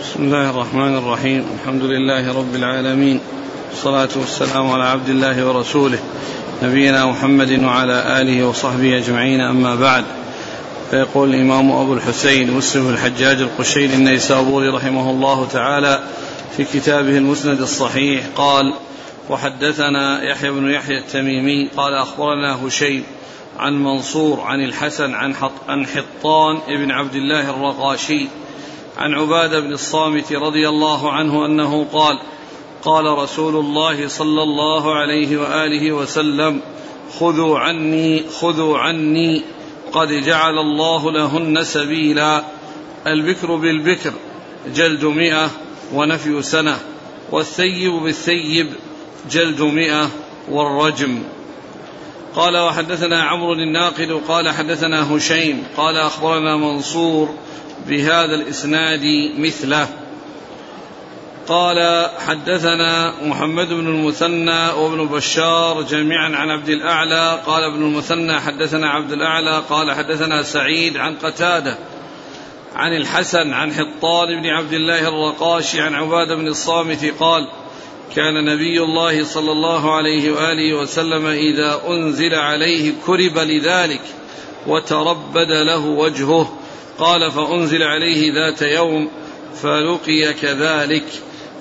بسم الله الرحمن الرحيم الحمد لله رب العالمين والصلاة والسلام على عبد الله ورسوله نبينا محمد وعلى آله وصحبه أجمعين أما بعد فيقول الإمام أبو الحسين مسلم الحجاج القشيري النيسابوري رحمه الله تعالى في كتابه المسند الصحيح قال وحدثنا يحيى بن يحيى التميمي قال أخبرنا هشيم عن منصور عن الحسن عن, عن حطان بن عبد الله الرقاشي عن عبادة بن الصامت رضي الله عنه أنه قال قال رسول الله صلى الله عليه وآله وسلم خذوا عني خذوا عني قد جعل الله لهن سبيلا. البكر بالبكر جلد مئة ونفي سنة والثيب بالثيب جلد مئة والرجم. قال وحدثنا عمرو الناقد قال حدثنا هشيم قال أخبرنا منصور بهذا الإسناد مثله. قال حدثنا محمد بن المثنى وابن بشار جميعا عن عبد الأعلى. قال ابن المثنى حدثنا عبد الأعلى. قال حدثنا سعيد عن قتادة عن الحسن عن حطان بن عبد الله الرقاشي عن عبادة بن الصامت قال كان نبي الله صلى الله عليه وآله وسلم إذا أنزل عليه كرب لذلك وتربد له وجهه. قال فأنزل عليه ذات يوم فلقي كذلك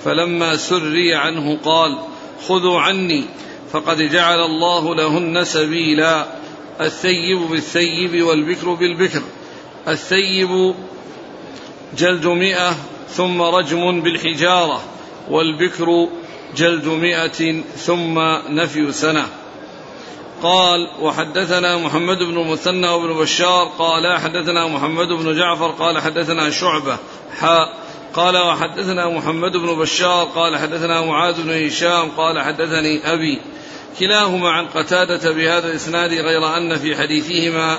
فلما سري عنه قال خذوا عني فقد جعل الله لهن سبيلا الثيب بالثيب والبكر بالبكر الثيب جلد مئة ثم رجم بالحجارة والبكر جلد مئة ثم نفي سنة قال وحدثنا محمد بن المثنى وابن بشار قال حدثنا محمد بن جعفر قال حدثنا شعبة حاء قال وحدثنا محمد بن بشار قال حدثنا معاذ بن هشام قال حدثني أبي كلاهما عن قتادة بهذا الإسناد غير أن في حديثهما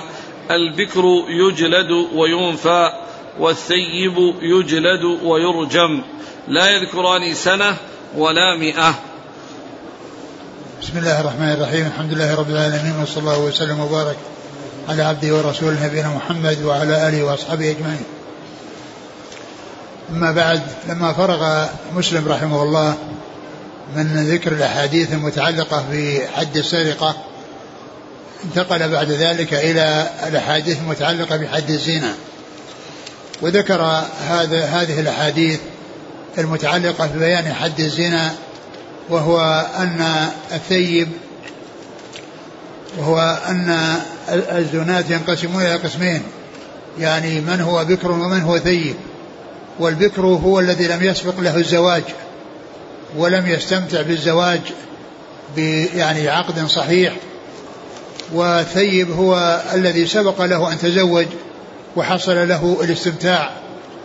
البكر يجلد وينفى والثيب يجلد ويرجم لا يذكران سنة ولا مئة. بسم الله الرحمن الرحيم الحمد لله رب العالمين وصلى الله وسلم وبارك على عبده ورسوله نبينا محمد وعلى آله وأصحابه أجمعين. أما بعد لما فرغ مسلم رحمه الله من ذكر الأحاديث المتعلقة بحد السرقة انتقل بعد ذلك إلى الأحاديث المتعلقة بحد الزنا. وذكر هذا هذه الأحاديث المتعلقة ببيان حد الزنا وهو أن الثيب وهو أن الزناة ينقسمون إلى قسمين. يعني من هو بكر ومن هو ثيب. والبكر هو الذي لم يسبق له الزواج ولم يستمتع بالزواج يعني عقد صحيح. والثيب هو الذي سبق له أن تزوج وحصل له الاستمتاع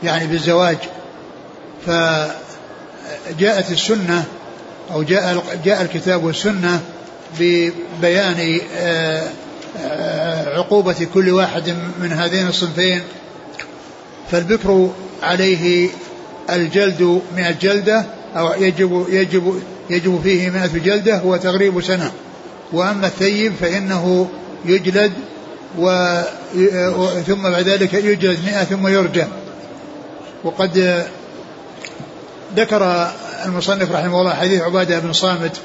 يعني بالزواج. فجاءت السنة أو جاء جاء الكتاب والسنة ببيان آه، آه، عقوبة كل واحد من هذين الصنفين فالبكر عليه الجلد مئة جلدة أو يجب يجب يجب فيه مئة جلدة وتغريب سنة. وأما الثيب فإنه يجلد و ثم بعد ذلك يجلد مئة ثم يرجم. وقد ذكر المصنف رحمه الله حديث عبادة بن صامت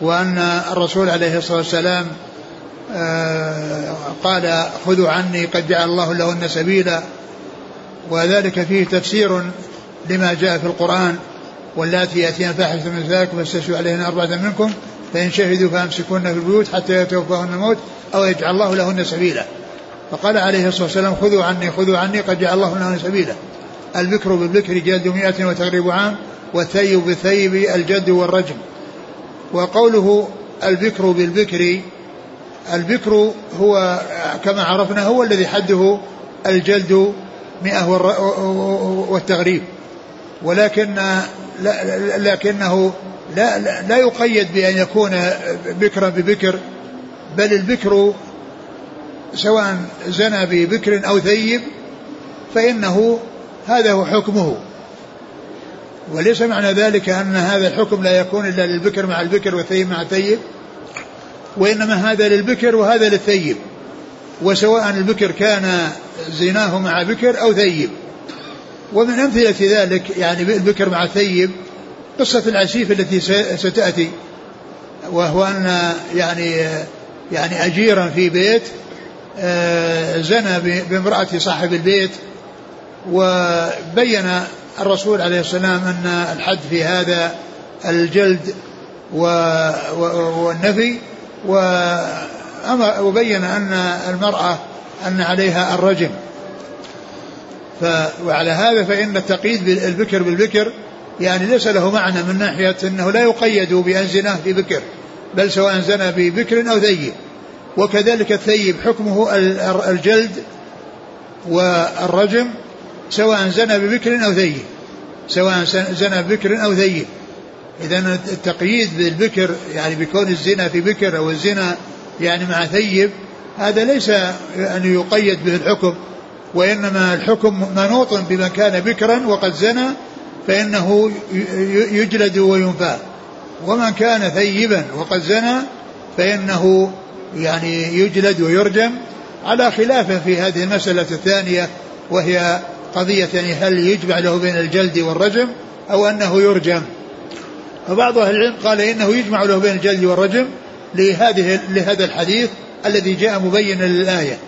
وأن الرسول عليه الصلاة والسلام آه، قال خذوا عني قد جعل الله لهن سبيلا. وذلك فيه تفسير لما جاء في القرآن واللاتي يأتين فاحشة من ذلك فاستشهدوا عليهن أربعة منكم فإن شهدوا فأمسكوهن في البيوت حتى يتوفاهن الموت أو يجعل الله لهن سبيلا. فقال عليه الصلاة والسلام خذوا عني خذوا عني قد جعل الله لهن سبيلا. البكر بالبكر جلد مئة وتغريب عام والثيب بالثيب الجد والرجم. وقوله البكر بالبكر البكر هو كما عرفنا هو الذي حده الجلد مئة والتغريب. ولكن لكنه لا, لا يقيد بأن يكون بكرا ببكر بل البكر سواء زنى ببكر أو ثيب فإنه هذا هو حكمه. وليس معنى ذلك أن هذا الحكم لا يكون إلا للبكر مع البكر والثيب مع الثيب وإنما هذا للبكر وهذا للثيب وسواء البكر كان زناه مع بكر أو ثيب. ومن أمثلة ذلك يعني البكر مع الثيب قصة العسيف التي ستأتي وهو أن يعني يعني أجيرا في بيت آه، زنى بامرأة صاحب البيت وبين الرسول عليه السلام أن الحد في هذا الجلد والنفي وبين أن المرأة أن عليها الرجم. وعلى هذا فإن التقييد بالبكر بالبكر يعني ليس له معنى من ناحية أنه لا يقيد بأن زناه ببكر بل سواء زنى ببكر أو ثيب. وكذلك الثيب حكمه الجلد والرجم سواء زنى ببكر أو ثيب. سواء زنى ببكر أو ثيب. إذا التقييد بالبكر يعني بكون الزنا في بكر أو الزنا يعني مع ثيب هذا ليس أن يقيد به الحكم وإنما الحكم منوط بمن كان بكرا وقد زنى فإنه يجلد وينفى. ومن كان ثيبا وقد زنى فإنه يعني يجلد ويرجم. على خلاف في هذه المسألة الثانية وهي قضية يعني هل يجمع له بين الجلد والرجم أو أنه يرجم؟ فبعض أهل العلم قال إنه يجمع له بين الجلد والرجم لهذه لهذا الحديث الذي جاء مبينا للآية.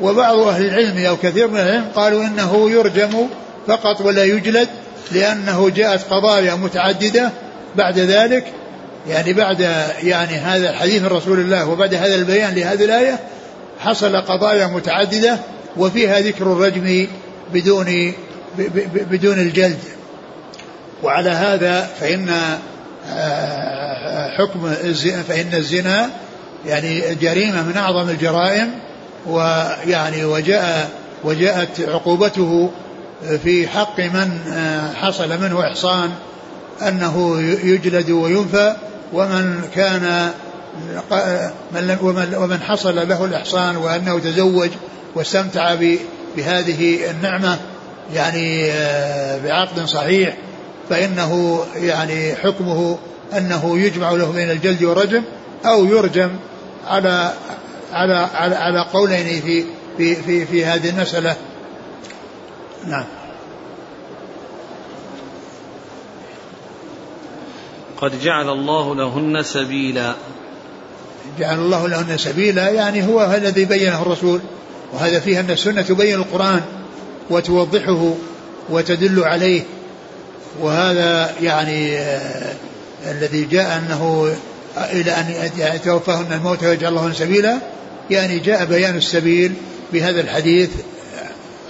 وبعض أهل العلم أو كثير من العلم قالوا إنه يرجم فقط ولا يجلد لأنه جاءت قضايا متعددة بعد ذلك. يعني بعد يعني هذا الحديث من رسول الله وبعد هذا البيان لهذه الآية حصل قضايا متعددة وفيها ذكر الرجم بدون بدون الجلد. وعلى هذا فإن آه، حكم فإن الزنا يعني جريمة من أعظم الجرائم ويعني وجاء وجاءت عقوبته في حق من آه، حصل منه إحصان أنه يجلد وينفى ومن كان ومن حصل له الإحصان وأنه تزوج واستمتع بهذه النعمة يعني آه، بعقد صحيح فإنه يعني حكمه أنه يجمع له بين الجلد والرجم أو يرجم على على على, على قولين في في في في هذه المسألة. نعم. قد جعل الله لهن سبيلا. جعل الله لهن سبيلا يعني هو الذي بينه الرسول. وهذا فيه أن السنة تبين القرآن وتوضحه وتدل عليه. وهذا يعني آه الذي جاء أنه إلى أن يتوفاهن الموت ويجعل الله سبيلا يعني جاء بيان السبيل بهذا الحديث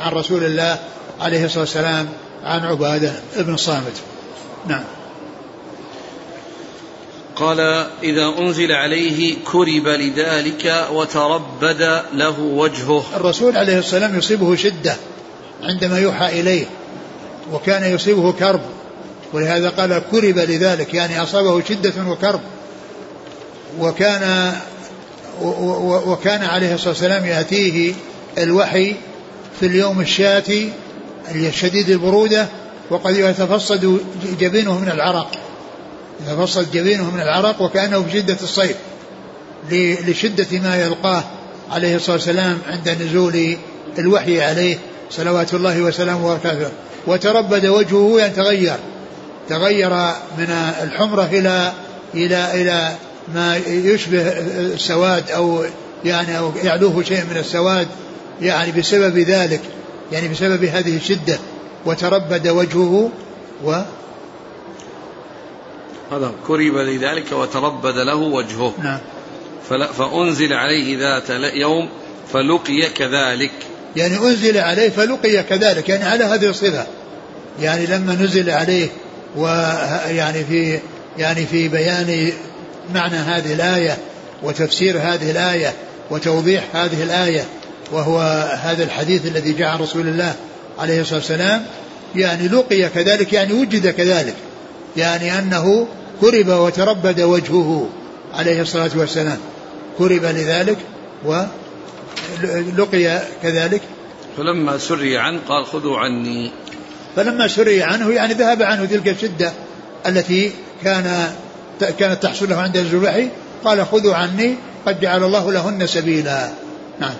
عن رسول الله عليه الصلاة والسلام عن عبادة ابن صامت. نعم. قال إذا أنزل عليه كرب لذلك وتربد له وجهه. الرسول عليه السلام يصيبه شدة عندما يوحى إليه وكان يصيبه كرب. ولهذا قال كرب لذلك يعني أصابه شدة وكرب. وكان وكان عليه الصلاة والسلام يأتيه الوحي في اليوم الشاتي الشديد البرودة وقد يتفصد جبينه من العرق. يتفصد جبينه من العرق وكأنه في شدة الصيف لشدة ما يلقاه عليه الصلاة والسلام عند نزول الوحي عليه صلوات الله وسلامه وبركاته. وتربد وجهه يعني تغير. تغير من الحمرة إلى إلى إلى ما يشبه السواد أو يعني أو يعلوه شيء من السواد يعني بسبب ذلك يعني بسبب هذه الشدة. وتربد وجهه و هذا كرب لذلك وتربد له وجهه. نعم. فأنزل عليه ذات يوم فلقي كذلك. يعني أنزل عليه فلقي كذلك يعني على هذه الصفة. يعني لما نزل عليه ويعني في يعني في بيان معنى هذه الآية وتفسير هذه الآية وتوضيح هذه الآية وهو هذا الحديث الذي جاء عن رسول الله عليه الصلاة والسلام يعني لقي كذلك يعني وجد كذلك. يعني أنه كرب وتربد وجهه عليه الصلاة والسلام. كرب لذلك ولقي كذلك. فلما سري عنه قال خذوا عني. فلما سري عنه يعني ذهب عنه تلك الشدة التي كان كانت تحصل له عند الوحي قال خذوا عني قد جعل الله لهن سبيلا. نعم.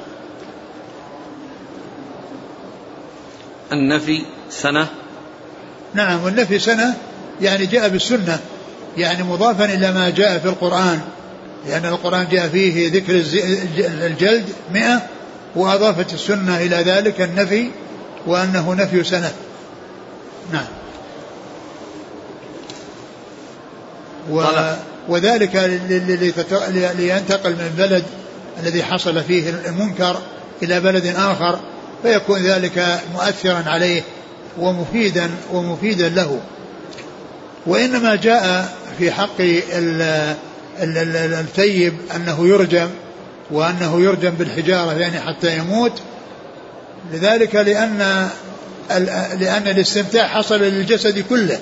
النفي سنة. نعم والنفي سنة يعني جاء بالسنة يعني مضافا إلى ما جاء في القرآن لأن القرآن جاء فيه ذكر الجلد مئة وأضافت السنة إلى ذلك النفي وأنه نفي سنة. نعم. و وذلك لينتقل من بلد الذي حصل فيه المنكر إلى بلد آخر فيكون ذلك مؤثرا عليه ومفيدا ومفيدا له. وإنما جاء في حق الثيب أنه يرجم وأنه يرجم بالحجارة يعني حتى يموت. لذلك لأن لأن الاستمتاع حصل للجسد كله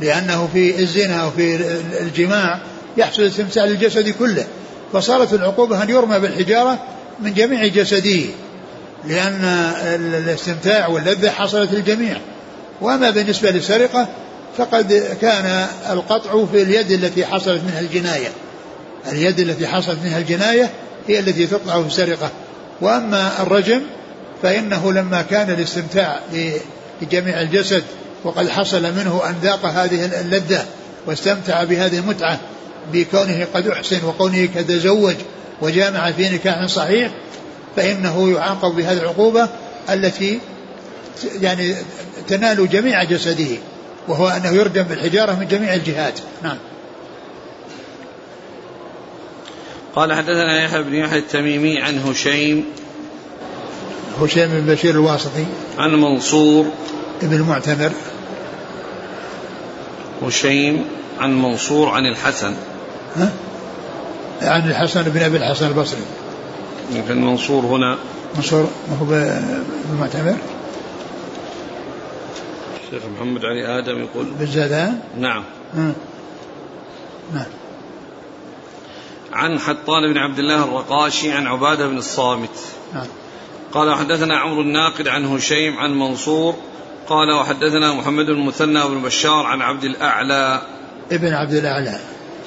لأنه في الزنا وفي الجماع يحصل الاستمتاع للجسد كله. فصارت العقوبة أن يرمى بالحجارة من جميع جسده لأن الاستمتاع واللذة حصلت للجميع. وأما بالنسبة للسرقة فقد كان القطع في اليد التي حصلت منها الجناية. اليد التي حصلت منها الجناية هي التي تقطع في السرقة وأما الرجم فإنه لما كان الاستمتاع لجميع الجسد وقد حصل منه أن ذاق هذه اللذة واستمتع بهذه المتعة بكونه قد أحسن وكونه قد تزوج وجامع في نكاح صحيح فإنه يعاقب بهذه العقوبة التي يعني تنال جميع جسده. وهو أنه يرجم بالحجارة من جميع الجهات. نعم. قال حدثنا يحيى بن يحيى التميمي عن هشيم. هشيم بن بشير الواسطي. عن منصور. ابن المعتمر. هشيم عن منصور عن الحسن. ها؟ عن الحسن بن أبي الحسن البصري. يمكن منصور هنا. منصور ما هو بالمعتمر الشيخ محمد علي آدم يقول بالزادان نعم. نعم. عن حطان بن عبد الله الرقاشي عن عبادة بن الصامت. نعم. قال حدثنا عمرو الناقد عن هشيم عن منصور. قال وحدثنا محمد بن المثنى بن بشار عن عبد الأعلى. ابن عبد الأعلى.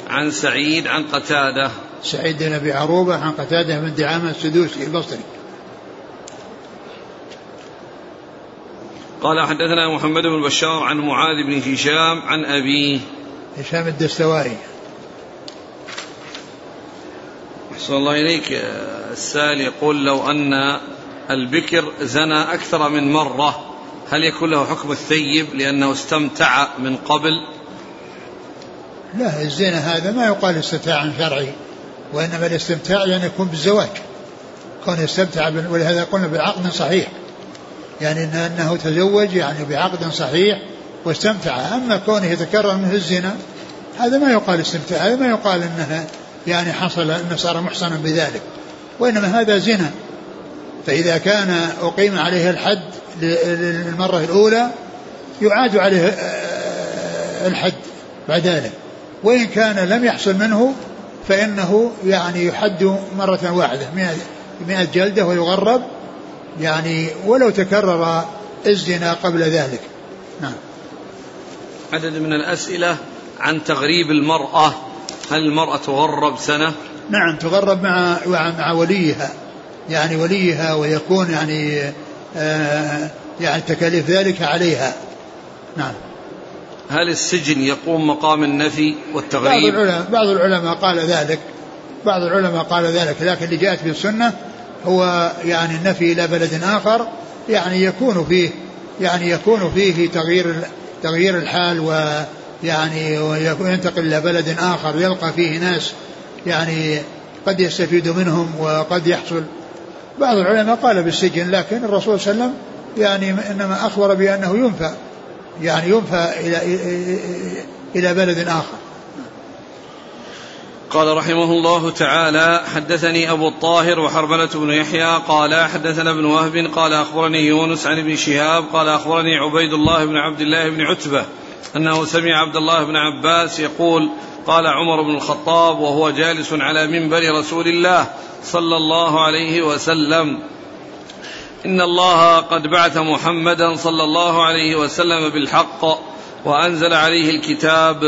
عن سعيد عن قتادة. سعيد بن أبي عروبة عن قتادة بن دعامة السدوسي البصري. قال حدثنا محمد بن بشار عن معاذ بن هشام عن أبيه. هشام الدستوائي. أحسن الله إليك السائل يقول لو أن البكر زنى أكثر من مرة هل يكون له حكم الثيب لأنه استمتع من قبل؟ لا الزنا هذا ما يقال استمتاع شرعي وإنما الاستمتاع يعني يكون بالزواج. كون يستمتع ولهذا قلنا بعقد صحيح. يعني أنه تزوج يعني بعقد صحيح واستمتع. أما كونه يتكرر منه الزنا هذا ما يقال استمتاع هذا ما يقال أنه يعني حصل أنه صار محصنا بذلك. وإنما هذا زنا. فإذا كان أقيم عليه الحد للمرة الأولى يعاد عليه آه، الحد بعد ذلك. وإن كان لم يحصل منه فإنه يعني يحد مرة واحدة مئة جلدة ويغرب. يعني ولو تكرر الزنا قبل ذلك. نعم. عدد من الأسئلة عن تغريب المرأة. هل المرأة تغرب سنة؟ نعم تغرب مع مع وليها. يعني وليها ويكون يعني آه يعني تكاليف ذلك عليها. نعم. هل السجن يقوم مقام النفي والتغريب؟ بعض العلماء, بعض العلماء قال ذلك. بعض العلماء قال ذلك لكن اللي جاءت في السنة هو يعني النفي إلى بلد آخر يعني يكون فيه يعني يكون فيه تغيير تغيير الحال ويعني وينتقل إلى بلد آخر يلقى فيه ناس يعني قد يستفيد منهم وقد يحصل. بعض العلماء قال بالسجن لكن الرسول صلى الله عليه وسلم يعني إنما أخبر بأنه ينفى يعني ينفى إلى إلى بلد آخر. قال رحمه الله تعالى حدثني أبو الطاهر وحرملة بن يحيى قال حدثنا ابن وهب قال أخبرني يونس عن ابن شهاب قال أخبرني عبيد الله بن عبد الله بن عتبة أنه سمع عبد الله بن عباس يقول قال عمر بن الخطاب وهو جالس على منبر رسول الله صلى الله عليه وسلم إن الله قد بعث محمدا صلى الله عليه وسلم بالحق وأنزل عليه الكتاب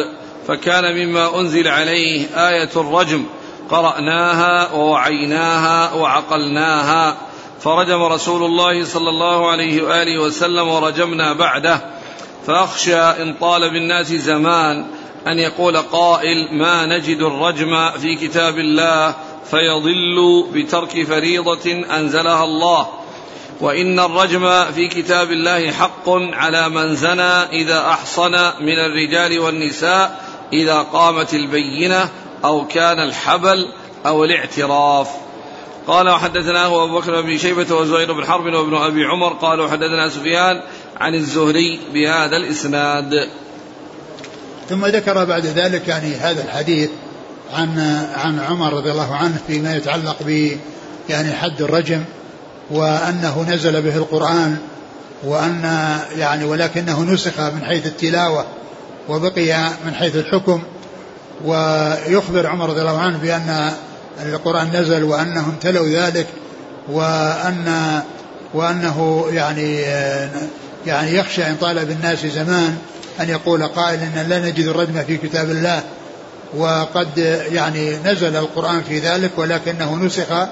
فكان مما أنزل عليه آية الرجم قرأناها ووعيناها وعقلناها. فرجم رسول الله صلى الله عليه وآله وسلم ورجمنا بعده. فأخشى إن طال بالناس زمان أن يقول قائل ما نجد الرجم في كتاب الله فيضل بترك فريضة أنزلها الله. وإن الرجم في كتاب الله حق على من زنى إذا أحصن من الرجال والنساء إذا قامت البينة أو كان الحبل أو الاعتراف. قال وحدثناه أبو بكر بن شيبة وزهير بن حرب وابن أبي عمر. قال وحدثنا سفيان عن الزهري بهذا الإسناد. ثم ذكر بعد ذلك يعني هذا الحديث عن عن عمر رضي الله عنه فيما يتعلق ب يعني حد الرجم وأنه نزل به القرآن وأن يعني ولكنه نسخ من حيث التلاوة وبقي من حيث الحكم ويخبر عمر رضي الله عنه بأن القرآن نزل وأنهم تلوا ذلك وأن وأنه يعني يعني يخشى إن طال بالناس زمان أن يقول قائل إن لا نجد الرجم في كتاب الله. وقد يعني نزل القرآن في ذلك ولكنه نسخ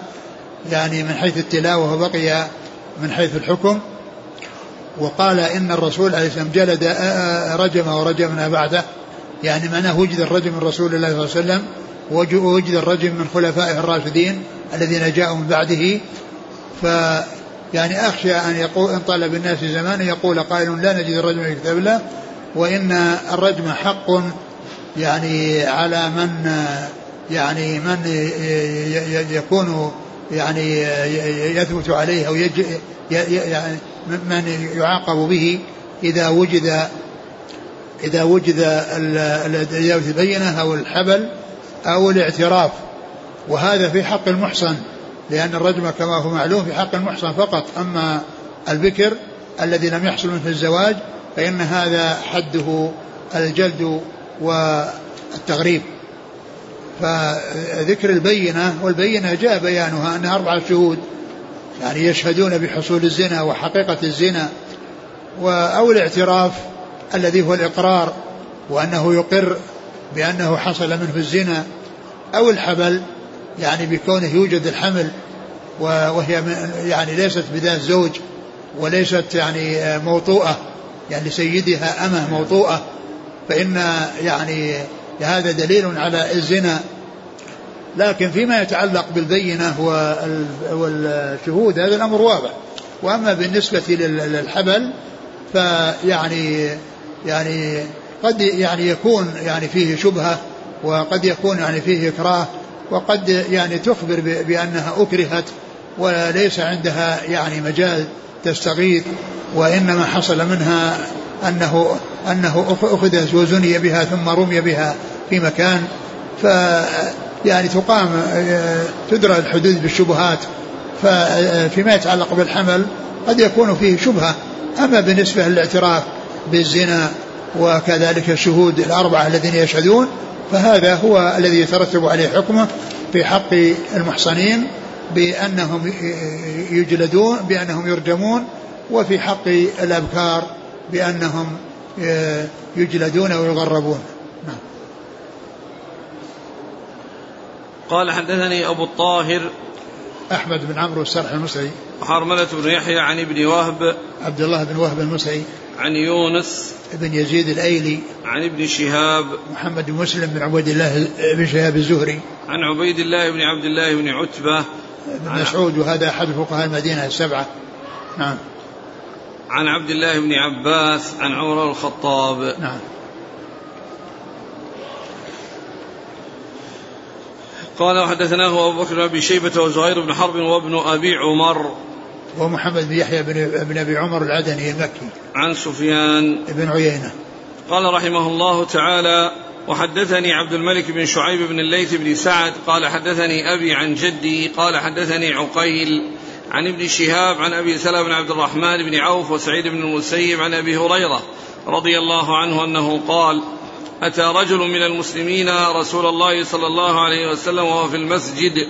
يعني من حيث التلاوة وبقي من حيث الحكم. وقال إن الرسول عليه السلام جلد رجم ورجمنا بعده. يعني معناه وجد الرجم من رسول الله صلى الله عليه وسلم ووجد الرجم من خلفائه الراشدين الذين جاءوا من بعده. ف يعني أخشى أن يقول إن طلب الناس زمان يقول قائل لا نجد الرجم في كتاب الله وإن الرجم حق يعني على من يعني من يكون يعني يثبت عليه أو يعني من يعاقب به إذا وجد إذا وجد البينة أو الحبل أو الاعتراف. وهذا في حق المحصن لأن الرجم كما هو معلوم في حق المحصن فقط. أما البكر الذي لم يحصل منه الزواج فإن هذا حده الجلد والتغريب. فذكر البينة والبينة جاء بيانها أنها أربعة شهود. يعني يشهدون بحصول الزنا وحقيقة الزنا أو الاعتراف الذي هو الإقرار وأنه يقر بأنه حصل منه الزنا أو الحبل يعني بكونه يوجد الحمل وهي يعني ليست بذات زوج وليست يعني موطوءة يعني لسيدها أمة موطوءة فإن يعني هذا دليل على الزنا لكن فيما يتعلق بالبينة والشهود هذا الأمر واضح. وأما بالنسبة للحبل فيعني يعني قد يعني يكون يعني فيه شبهة وقد يكون يعني فيه إكراه وقد يعني تخبر بأنها أكرهت وليس عندها يعني مجال تستغيث وإنما حصل منها أنه أنه أخذت وزني بها ثم رمي بها في مكان. ف يعني تقام تدرى الحدود بالشبهات فيما يتعلق بالحمل قد يكون فيه شبهة. أما بالنسبة للاعتراف بالزنا وكذلك الشهود الأربعة الذين يشهدون فهذا هو الذي يترتب عليه حكمه في حق المحصنين بأنهم يجلدون بأنهم يرجمون وفي حق الأبكار بأنهم يجلدون ويغربون. قال حدثني أبو الطاهر أحمد بن عمرو السرح المصري وحرملة بن يحيى عن ابن وهب عبد الله بن وهب المصري عن يونس بن يزيد الأيلي عن ابن شهاب محمد بن مسلم بن عبيد الله بن شهاب الزهري. عن عبيد الله بن عبد الله بن عتبة بن مسعود وهذا أحد فقهاء المدينة السبعة. نعم. عن عبد الله بن عباس عن عمر الخطاب. نعم. قال وحدثناه أبو بكر بن شيبة وزهير بن حرب وابن أبي عمر. ومحمد بن يحيى بن, بن أبي عمر العدني المكي. عن سفيان. بن عيينة. قال رحمه الله تعالى وحدثني عبد الملك بن شعيب بن الليث بن سعد قال حدثني أبي عن جدي قال حدثني عقيل عن ابن شهاب عن أبي سلمة بن عبد الرحمن بن عوف وسعيد بن المسيب عن أبي هريرة رضي الله عنه أنه قال أتى رجل من المسلمين رسول الله صلى الله عليه وسلم وهو في المسجد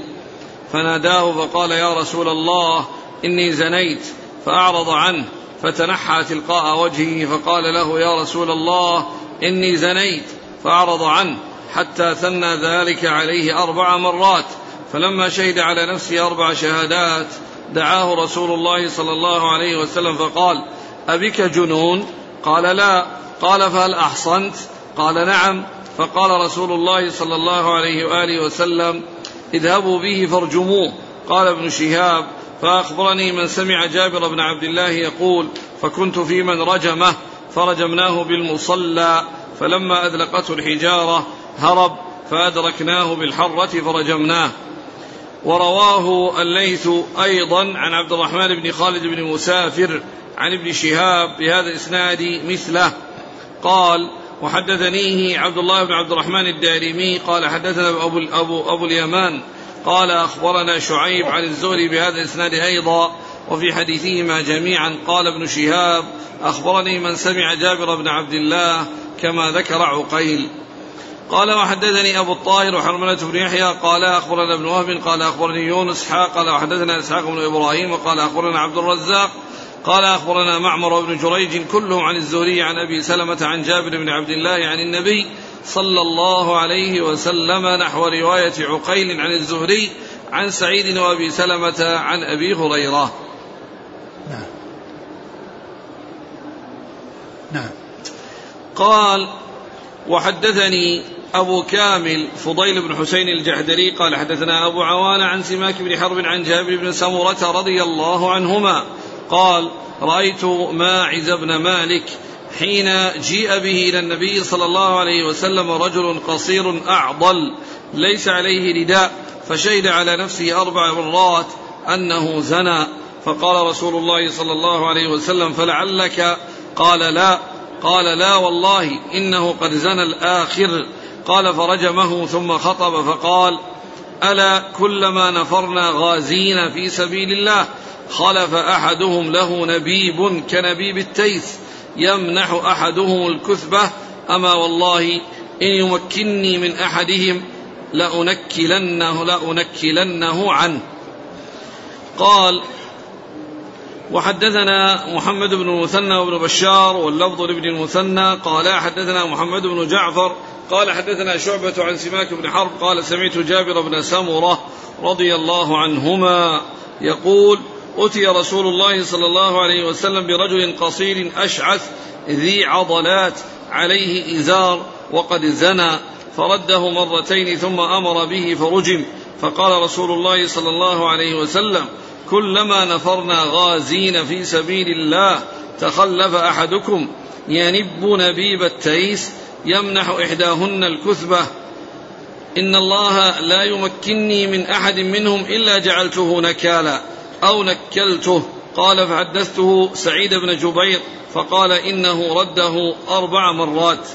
فناداه فقال يا رسول الله إني زنيت. فأعرض عنه فتنحى تلقاء وجهه فقال له يا رسول الله إني زنيت. فأعرض عنه حتى ثنى ذلك عليه أربع مرات فلما شهد على نفسه أربع شهادات دعاه رسول الله صلى الله عليه وسلم فقال أبك جنون؟ قال لا. قال فهل أحصنت؟ قال نعم فقال رسول الله صلى الله عليه وآله وسلم اذهبوا به فارجموه. قال ابن شهاب فأخبرني من سمع جابر بن عبد الله يقول فكنت في من رجمه فرجمناه بالمصلى فلما أذلقته الحجارة هرب فأدركناه بالحرة فرجمناه. ورواه الليث أيضا عن عبد الرحمن بن خالد بن مسافر عن ابن شهاب بهذا الإسناد مثله. قال وحدثنيه عبد الله بن عبد الرحمن الدارمي قال حدثنا أبو, أبو, أبو اليمان قال أخبرنا شعيب عن الزهري بهذا الإسناد أيضا وفي حديثهما جميعا. قال ابن شهاب أخبرني من سمع جابر بن عبد الله كما ذكر عقيل. قال وحدثني أبو الطاهر وحرملة بن يحيى قال أخبرنا ابن وهب قال أخبرني يونس حاق قال وحدثنا إسحاق بن إبراهيم وقال أخبرنا عبد الرزاق قال أخبرنا معمر بن جريج كلهم عن الزهري عن أبي سلمة عن جابر بن عبد الله عن النبي صلى الله عليه وسلم نحو رواية عقيل عن الزهري عن سعيد وأبي سلمة عن أبي هريرة. نعم. نعم. قال وحدثني أبو كامل فضيل بن حسين الجحدري قال حدثنا أبو عوان عن سماك بن حرب عن جابر بن سمرة رضي الله عنهما قال رأيت ماعز بن مالك حين جيء به إلى النبي صلى الله عليه وسلم رجل قصير أعضل ليس عليه رداء فشهد على نفسه أربع مرات أنه زنى. فقال رسول الله صلى الله عليه وسلم فلعلك؟ قال لا. قال لا والله إنه قد زنى الآخر. قال فرجمه ثم خطب فقال ألا كلما نفرنا غازين في سبيل الله. خلف أحدهم له نبيب كنبيب التيس يمنح أحدهم الكثبة. أما والله إن يمكنني من أحدهم لأنكلنه لأنكلنه عنه. قال وحدثنا محمد بن المثنى وابن بشار واللفظ لابن المثنى. قال حدثنا محمد بن جعفر. قال حدثنا شعبة عن سماك بن حرب. قال سمعت جابر بن سمرة رضي الله عنهما يقول أتي رسول الله صلى الله عليه وسلم برجل قصير أشعث ذي عضلات عليه إزار وقد زنى فرده مرتين ثم أمر به فرجم فقال رسول الله صلى الله عليه وسلم كلما نفرنا غازين في سبيل الله تخلف أحدكم ينب نبيب التيس يمنح إحداهن الكثبة إن الله لا يمكنني من أحد منهم إلا جعلته نكالا أو نكلته. قال فحدثته سعيد بن جبير فقال إنه رده أربع مرات.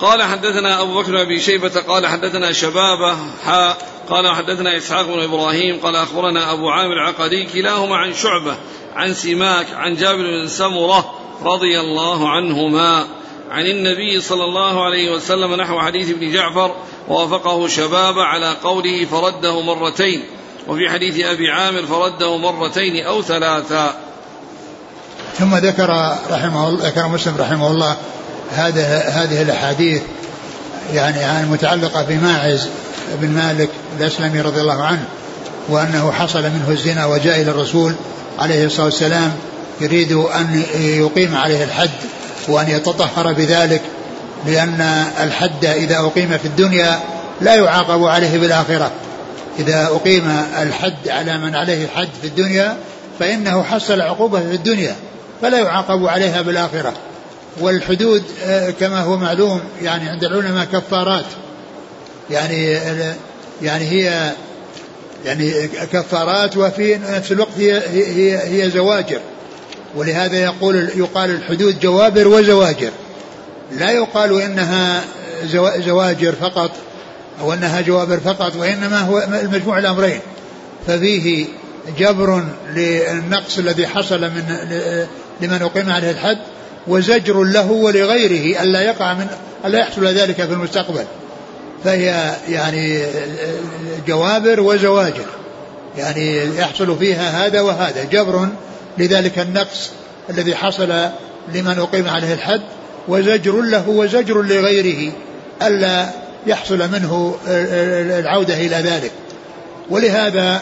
قال حدثنا أبو بكر أبي شيبة قال حدثنا شبابة حاء قال حدثنا إسحاق بن إبراهيم قال أخبرنا أبو عامر العقدي كلاهما عن شعبة عن سماك عن جابر بن سمرة رضي الله عنهما عن النبي صلى الله عليه وسلم نحو حديث ابن جعفر ووافقه شبابة على قوله فرده مرتين. وفي حديث أبي عامر فرده مرتين أو ثلاثا ثم ذكر رحمه الله ذكر مسلم رحمه الله هذا هذه الأحاديث يعني عن المتعلقه بماعز بن مالك الأسلمي رضي الله عنه وأنه حصل منه الزنا وجاء إلى الرسول عليه الصلاة والسلام يريد أن يقيم عليه الحد وأن يتطهر بذلك لأن الحد إذا أقيم في الدنيا لا يعاقب عليه بالآخرة. إذا أقيم الحد على من عليه الحد في الدنيا فإنه حصل عقوبة في الدنيا فلا يعاقب عليها بالآخرة. والحدود آه، كما هو معلوم يعني عند العلماء كفارات. يعني يعني هي يعني كفارات وفي نفس الوقت هي هي هي زواجر. ولهذا يقول يقال الحدود جوابر وزواجر. لا يقال إنها زواجر فقط. أو أنها جوابر فقط وإنما هو المجموع الأمرين. ففيه جبر للنقص الذي حصل من لمن أقيم عليه الحد وزجر له ولغيره ألا يقع من ألا يحصل ذلك في المستقبل. فهي يعني جوابر وزواجر. يعني يحصل فيها هذا وهذا. جبر لذلك النقص الذي حصل لمن أقيم عليه الحد وزجر له وزجر لغيره ألا يحصل منه العودة إلى ذلك. ولهذا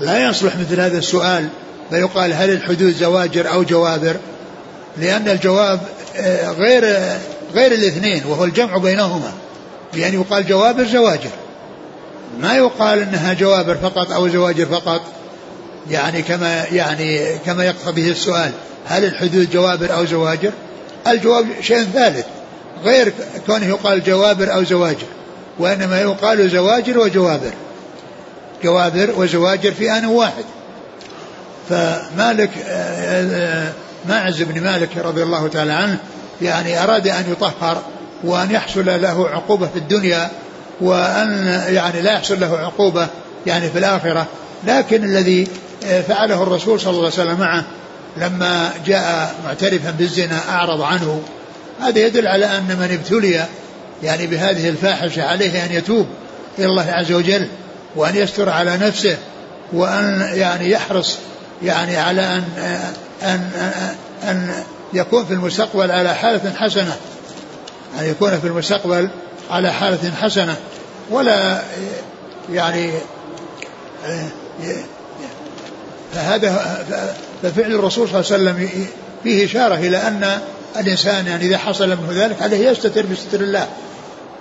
لا يصلح مثل هذا السؤال فيقال هل الحدود زواجر أو جوابر لأن الجواب آه، غير غير الاثنين وهو الجمع بينهما. بأن يقال جوابر زواجر. ما يقال إنها جوابر فقط أو زواجر فقط. يعني كما يعني كما يقتضي السؤال هل الحدود جوابر أو زواجر؟ الجواب شيء ثالث. غير كونه يقال جوابر أو زواجر وإنما يقال زواجر وجوابر. جوابر وزواجر في آن واحد. فمالك آه، آه، ماعز بن مالك رضي الله تعالى عنه يعني أراد أن يطهر وأن يحصل له عقوبة في الدنيا وأن يعني لا يحصل له عقوبة يعني في الآخرة. لكن الذي آه، فعله الرسول صلى الله عليه وسلم معه لما جاء معترفا بالزنا أعرض عنه. هذا يدل على أن من ابتلي يعني بهذه الفاحشة عليه أن يتوب إلى الله عز وجل وأن يستر على نفسه وأن يعني يحرص يعني على أن أن أن, يكون في المستقبل على حالة حسنة. أن يكون في المستقبل على حالة حسنة. ولا يعني فهذا ففعل الرسول صلى الله عليه وسلم فيه إشارة إلى أن الإنسان يعني إذا حصل منه ذلك عليه يستتر بستر الله.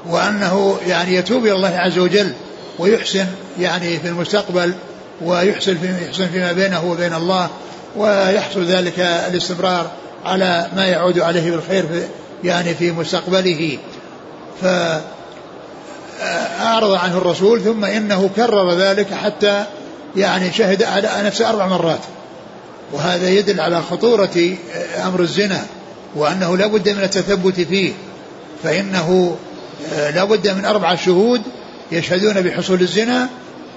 وأنه يعني يتوب إلى الله عز وجل ويحسن يعني في المستقبل ويحسن في يحسن فيما بينه وبين الله ويحصل ذلك الاستمرار على ما يعود عليه بالخير في يعني في مستقبله. فأعرض عنه الرسول ثم إنه كرر ذلك حتى يعني شهد على نفسه أربع مرات. وهذا يدل على خطورة أمر الزنا. وأنه لا بد من التثبت فيه فإنه لا بد من أربعة شهود يشهدون بحصول الزنا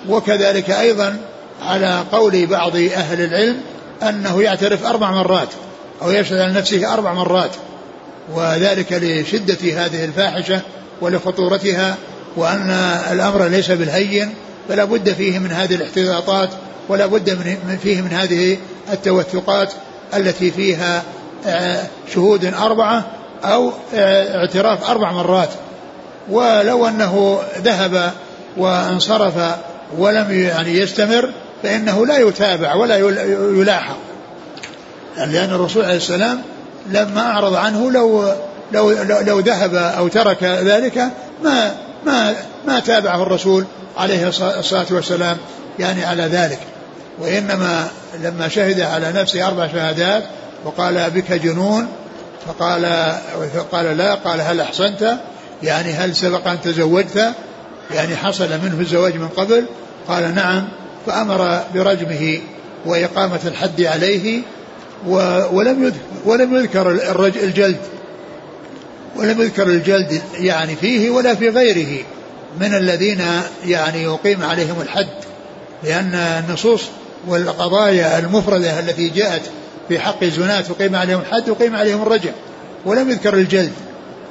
وكذلك أيضا على قول بعض أهل العلم أنه يعترف أربع مرات أو يشهد على نفسه أربع مرات وذلك لشدة هذه الفاحشة ولخطورتها وأن الأمر ليس بالهين فلا بد فيه من هذه الاحتياطات ولا بد من فيه من هذه التوثقات التي فيها آه، شهود أربعة أو آه، اعتراف أربع مرات. ولو أنه ذهب وانصرف ولم يعني يستمر فإنه لا يتابع ولا يلاحق. لأن الرسول عليه السلام لما أعرض عنه لو لو لو ذهب أو ترك ذلك ما ما ما تابعه الرسول عليه الصلاة والسلام يعني على ذلك. وإنما لما شهد على نفسه أربع شهادات وقال بك جنون؟ فقال فقال لا. قال هل أحسنت يعني هل سبق أن تزوجت؟ يعني حصل منه الزواج من قبل؟ قال نعم. فأمر برجمه وإقامة الحد عليه ولم يذكر ولم يذكر الجلد. ولم يذكر الجلد يعني فيه ولا في غيره من الذين يعني يقيم عليهم الحد لأن النصوص والقضايا المفردة التي جاءت في حق الزناة تقيم عليهم الحد وقيم عليهم الرجم ولم يذكر الجلد.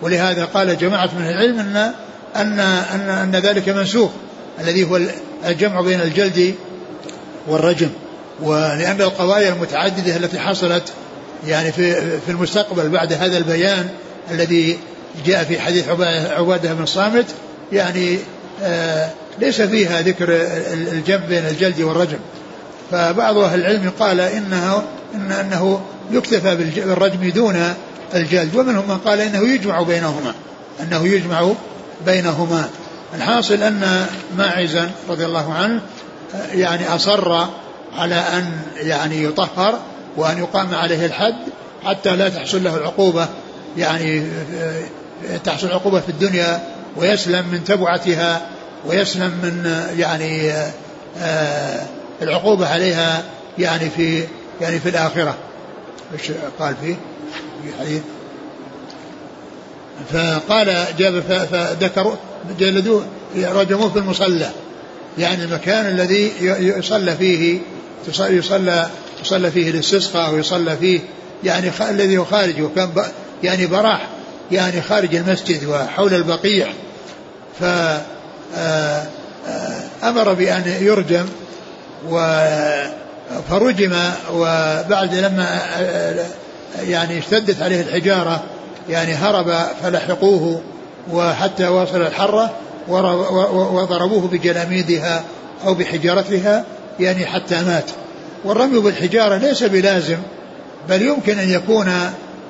ولهذا قال جماعة من العلم أن أن أن, أن ذلك منسوخ الذي هو الجمع بين الجلد والرجم. ولأن القضايا المتعددة التي حصلت يعني في في المستقبل بعد هذا البيان الذي جاء في حديث عبادة بن صامت يعني آه ليس فيها ذكر الجمع بين الجلد والرجم. فبعض أهل العلم قال إنه إن أنه يكتفى بالرجم دون الجلد ومنهم من قال إنه يجمع بينهما إنه يجمع بينهما. الحاصل أن ماعزا رضي الله عنه يعني أصر على أن يعني يطهر وأن يقام عليه الحد حتى لا تحصل له العقوبة يعني تحصل عقوبة في الدنيا ويسلم من تبعتها ويسلم من يعني آه، العقوبة عليها يعني في يعني في الآخرة. إيش قال فيه؟ في حديث. فقال جاب فذكروا جلدوه رجموه في المصلى يعني المكان الذي يصلى فيه يصلى يصلى فيه الاستسقاء ويصلى فيه يعني الذي هو خارج وكان يعني براح يعني خارج المسجد وحول البقيع. ف آه، آه، أمر بأن يرجم و فرجم وبعد لما يعني اشتدت عليه الحجارة يعني هرب فلحقوه وحتى وصل الحرة وضربوه بجلاميدها أو بحجارتها يعني حتى مات. والرمي بالحجارة ليس بلازم بل يمكن أن يكون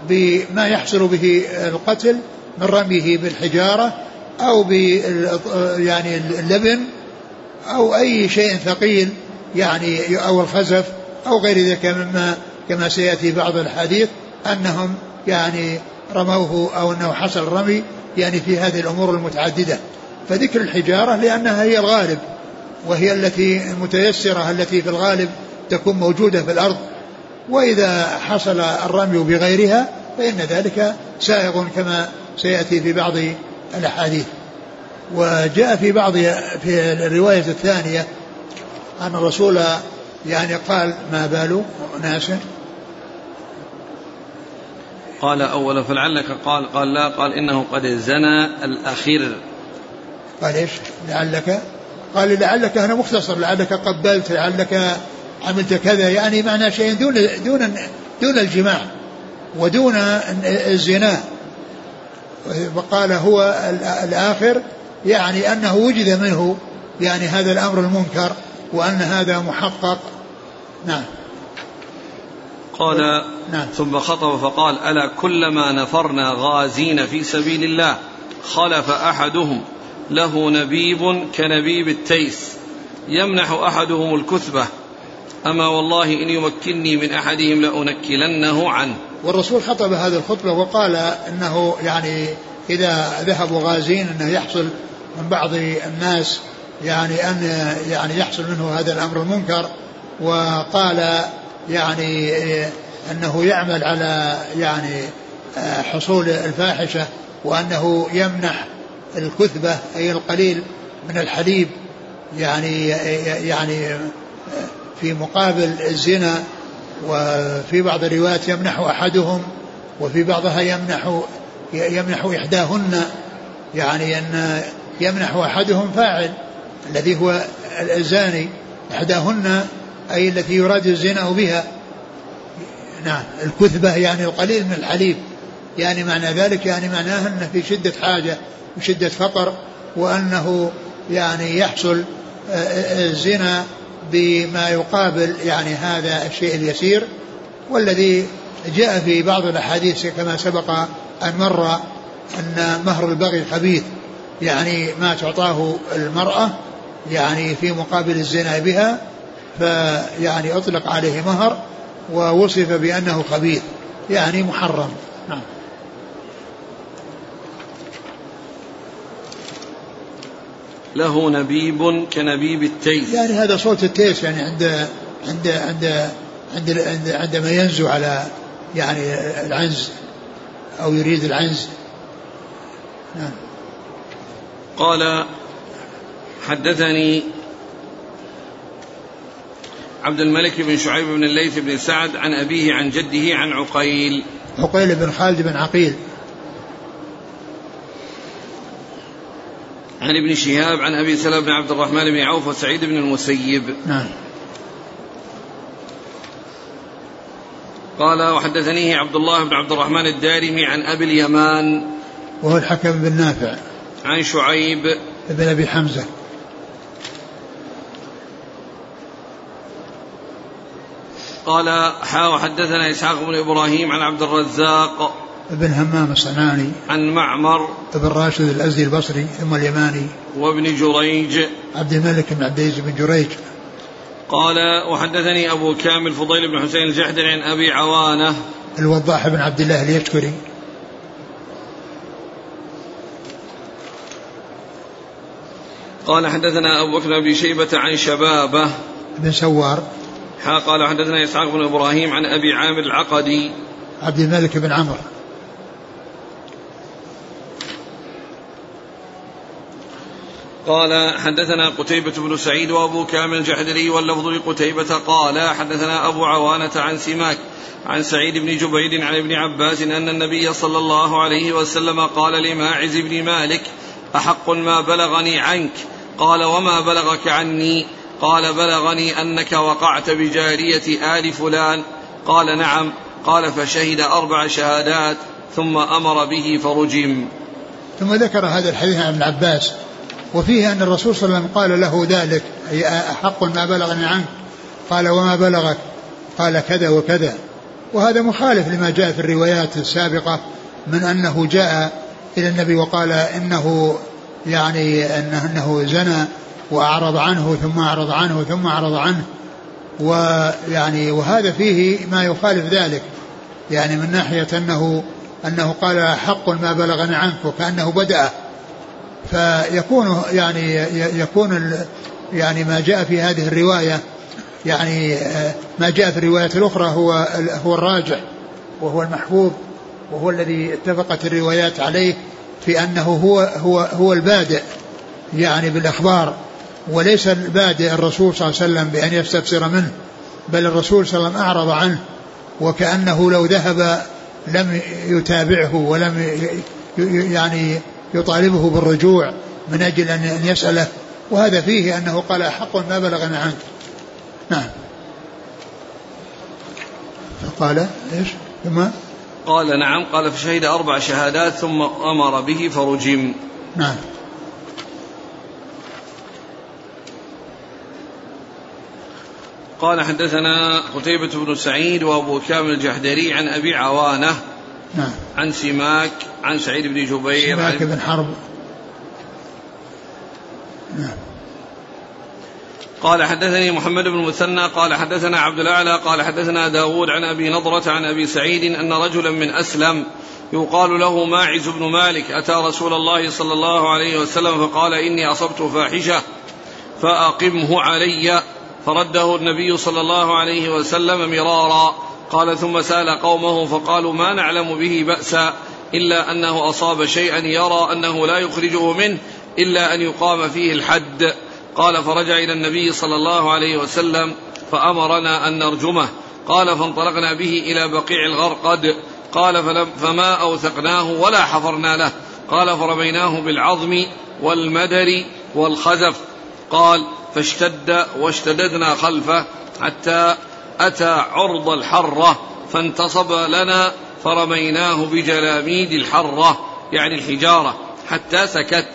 بما يحصل به القتل من رميه بالحجارة أو يعني اللبن أو أي شيء ثقيل يعني أو الخزف أو غير ذلك مما كما سيأتي بعض الحديث أنهم يعني رموه أو أنه حصل رمي يعني في هذه الأمور المتعددة. فذكر الحجارة لأنها هي الغالب وهي التي المتيسرة التي في الغالب تكون موجودة في الأرض. وإذا حصل الرمي بغيرها فإن ذلك سائغ كما سيأتي في بعض الأحاديث. وجاء في بعض في الرواية الثانية أن الرسول يعني قال ما بال ناس؟ قال أولا فلعلك قال قال لا قال إنه قد زنى الأخير. قال إيش؟ لعلك؟ قال لعلك هنا مختصر لعلك قبلت لعلك عملت كذا يعني معنى شيء دون دون دون الجماع ودون الزنا. وقال هو الآخر يعني أنه وجد منه يعني هذا الأمر المنكر. وأن هذا محقق. نعم. قال نعم. ثم خطب فقال ألا كلما نفرنا غازين في سبيل الله خلف أحدهم له نبيب كنبيب التيس يمنح أحدهم الكثبة. أما والله إن يمكنني من أحدهم لأنكلنه عنه. والرسول خطب هذه الخطبة وقال أنه يعني إذا ذهبوا غازين أنه يحصل من بعض الناس يعني أن يعني يحصل منه هذا الأمر المنكر وقال يعني أنه يعمل على يعني حصول الفاحشة وأنه يمنح الكثبة أي القليل من الحليب يعني يعني في مقابل الزنا وفي بعض الروايات يمنح أحدهم وفي بعضها يمنح يمنح إحداهن يعني أن يمنح أحدهم فاعل. الذي هو الزاني إحداهن أي التي يراد الزنا بها. نعم الكثبة يعني القليل من الحليب. يعني معنى ذلك يعني معناه أنه في شدة حاجة وشدة فقر وأنه يعني يحصل الزنا بما يقابل يعني هذا الشيء اليسير. والذي جاء في بعض الأحاديث كما سبق أن مر أن مهر البغي خبيث يعني ما تعطاه المرأة يعني في مقابل الزنا بها فيعني أطلق عليه مهر ووصف بأنه خبيث يعني محرم. نعم. له نبيب كنبيب التيس. يعني هذا صوت التيس يعني عند عند عند عند, عند عندما ينزو على يعني العنز أو يريد العنز. نعم. قال حدثني عبد الملك بن شعيب بن الليث بن سعد عن أبيه عن جده عن عقيل. عقيل بن خالد بن عقيل. عن ابن شهاب عن أبي سلمة بن عبد الرحمن بن عوف وسعيد بن المسيب. نعم. قال وحدثنيه عبد الله بن عبد الرحمن الدارمي عن أبي اليمان وهو الحكم بن نافع. عن شعيب بن أبي حمزة. قال حا وحدثنا إسحاق بن إبراهيم عن عبد الرزاق بن همام الصنعاني عن معمر بن راشد الأزدي البصري ثم اليماني وابن جريج عبد الملك بن عبد العزيز بن جريج. قال وحدثني أبو كامل فضيل بن حسين الجحدري عن أبي عوانة الوضاح بن عبد الله اليشكري. قال حدثنا أبو بكر بن أبي شيبة عن شبابة بن سوار. قال حدثنا إسحاق بن إبراهيم عن أبي عامر العقدي. عبد الملك بن عمرو. قال حدثنا قتيبة بن سعيد وأبو كامل الجحدري واللفظ لقتيبة قال حدثنا أبو عوانة عن سماك عن سعيد بن جبير عن ابن عباس أن النبي صلى الله عليه وسلم قال لماعز بن مالك أحق ما بلغني عنك؟ قال وما بلغك عني؟ قال بلغني أنك وقعت بجارية آل فلان. قال نعم. قال فشهد أربع شهادات ثم أمر به فرجم. ثم ذكر هذا الحديث عن ابن عباس وفيه أن الرسول صلى الله عليه وسلم قال له ذلك أي أحق ما بلغني عنك؟ قال وما بلغك؟ قال كذا وكذا. وهذا مخالف لما جاء في الروايات السابقة من أنه جاء إلى النبي وقال إنه يعني أنه, أنه زنى وأعرض عنه ثم أعرض عنه ثم أعرض عنه. ويعني وهذا فيه ما يخالف ذلك. يعني من ناحية أنه أنه قال حق ما بلغني عنك وكأنه بدأ. فيكون يعني يكون يعني ما جاء في هذه الرواية يعني ما جاء في الروايات الأخرى هو هو الراجح وهو المحفوظ وهو الذي اتفقت الروايات عليه في أنه هو هو هو البادئ يعني بالأخبار. وليس البادئ الرسول صلى الله عليه وسلم بأن يستفسر منه بل الرسول صلى الله عليه وسلم أعرض عنه وكأنه لو ذهب لم يتابعه ولم يعني يطالبه بالرجوع من أجل أن يسأله وهذا فيه أنه قال حق ما بلغنا عنك. نعم. فقال إيش؟ ثم؟ قال نعم قال فشهد أربع شهادات ثم أمر به فرجم. نعم. قال حدثنا قتيبة بن سعيد وأبو كامل الجحدري عن أبي عوانة نعم. عن سماك عن سعيد بن جبير سماك بن حرب. نعم. قال حدثني محمد بن المثنى قال حدثنا عبد الأعلى قال حدثنا داود عن أبي نضرة عن أبي سعيد أن رجلا من أسلم يقال له ماعز بن مالك أتى رسول الله صلى الله عليه وسلم فقال إني أصبت فاحشة فأقمه علي. فرده النبي صلى الله عليه وسلم مرارا. قال ثم سأل قومه فقالوا ما نعلم به بأسا إلا أنه أصاب شيئا يرى أنه لا يخرجه منه إلا أن يقام فيه الحد. قال فرجع إلى النبي صلى الله عليه وسلم فأمرنا أن نرجمه. قال فانطلقنا به إلى بقيع الغرقد. قال فلم فما أوثقناه ولا حفرنا له. قال فرميناه بالعظم والمدر والخزف. قال فاشتد واشتددنا خلفه حتى أتى عرض الحرة فانتصب لنا فرميناه بجلاميد الحرة يعني الحجارة حتى سكت.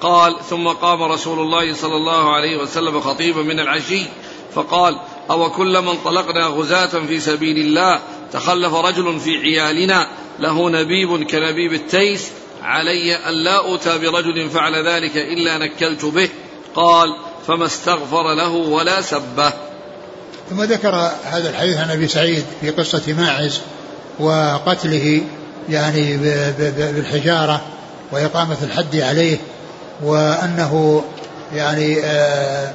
قال ثم قام رسول الله صلى الله عليه وسلم خطيبا من العشي فقال أو كلما انطلقنا غزاة في سبيل الله؟ تخلف رجل في عيالنا له نبيب كنبيب التيس علي أن لا أوتى برجل فعل ذلك إلا نكلت به. قال فما استغفر له ولا سبه. ثم ذكر هذا الحديث عن أبي سعيد في قصة ماعز وقتله يعني بالحجارة وإقامة الحد عليه وأنه يعني آآ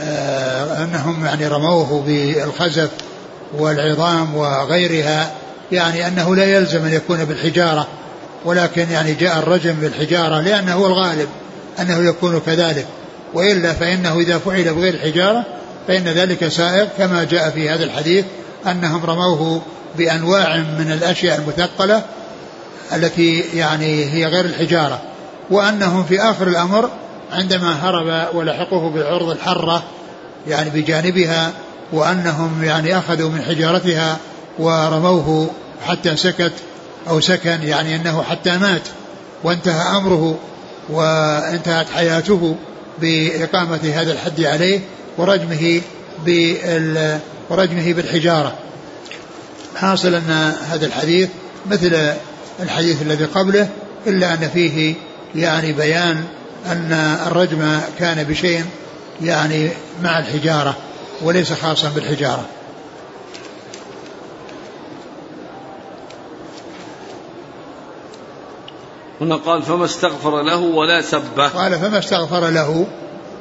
آآ أنهم يعني رموه بالخزف والعظام وغيرها يعني أنه لا يلزم أن يكون بالحجارة ولكن يعني جاء الرجم بالحجارة لأنه هو الغالب أنه يكون كذلك. وإلا فإنه إذا فعل بغير الحجاره فإن ذلك سائغ كما جاء في هذا الحديث أنهم رموه بأنواع من الأشياء المثقلة التي يعني هي غير الحجارة وأنهم في آخر الأمر عندما هرب ولحقوه بالعرض الحرة يعني بجانبها وأنهم يعني أخذوا من حجارتها ورموه حتى سكت أو سكن يعني إنه حتى مات وانتهى أمره وانتهت حياته. بإقامة هذا الحد عليه ورجمه ورجمه بالحجارة. حاصل أن هذا الحديث مثل الحديث الذي قبله إلا أن فيه يعني بيان أن الرجم كان بشيء يعني مع الحجارة وليس خاصا بالحجارة. هنا قال فما استغفر له ولا سبه. قال فما استغفر له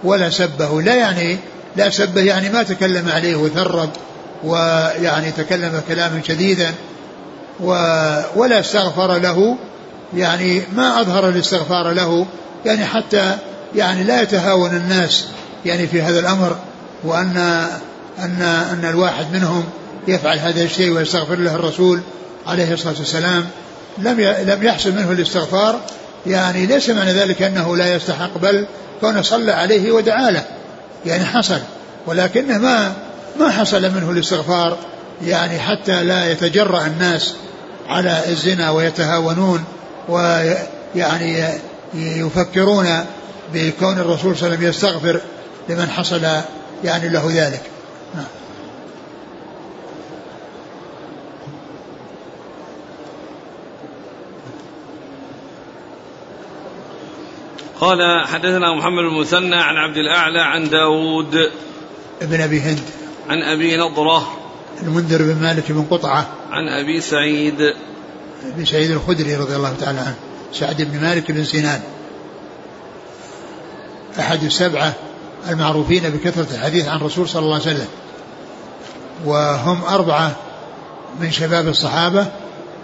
ولا سبه. لا يعني لا سبه يعني ما تكلم عليه وثرب ويعني تكلم كلاما شديدا ولا استغفر له يعني ما أظهر الاستغفار له يعني حتى يعني لا يتهاون الناس يعني في هذا الأمر وأن أن أن الواحد منهم يفعل هذا الشيء ويستغفر له الرسول عليه الصلاة والسلام. لم لم يحصل منه الاستغفار يعني ليس معنى ذلك أنه لا يستحق بل كونه صلى عليه ودعا له يعني حصل ولكنه ما ما حصل منه الاستغفار يعني حتى لا يتجرأ الناس على الزنا ويتهاونون ويعني يفكرون بكون الرسول صلى الله عليه وسلم يستغفر لمن حصل يعني له ذلك نعم. قال حدثنا محمد المثنى عن عبد الأعلى عن داود ابن أبي هند. عن أبي نضرة المنذر بن مالك بن قطعة. عن أبي سعيد. أبي سعيد الخدري رضي الله تعالى عنه. سعد بن مالك بن سنان. أحد السبعة المعروفين بكثرة الحديث عن الرسول صلى الله عليه وسلم. وهم أربعة من شباب الصحابة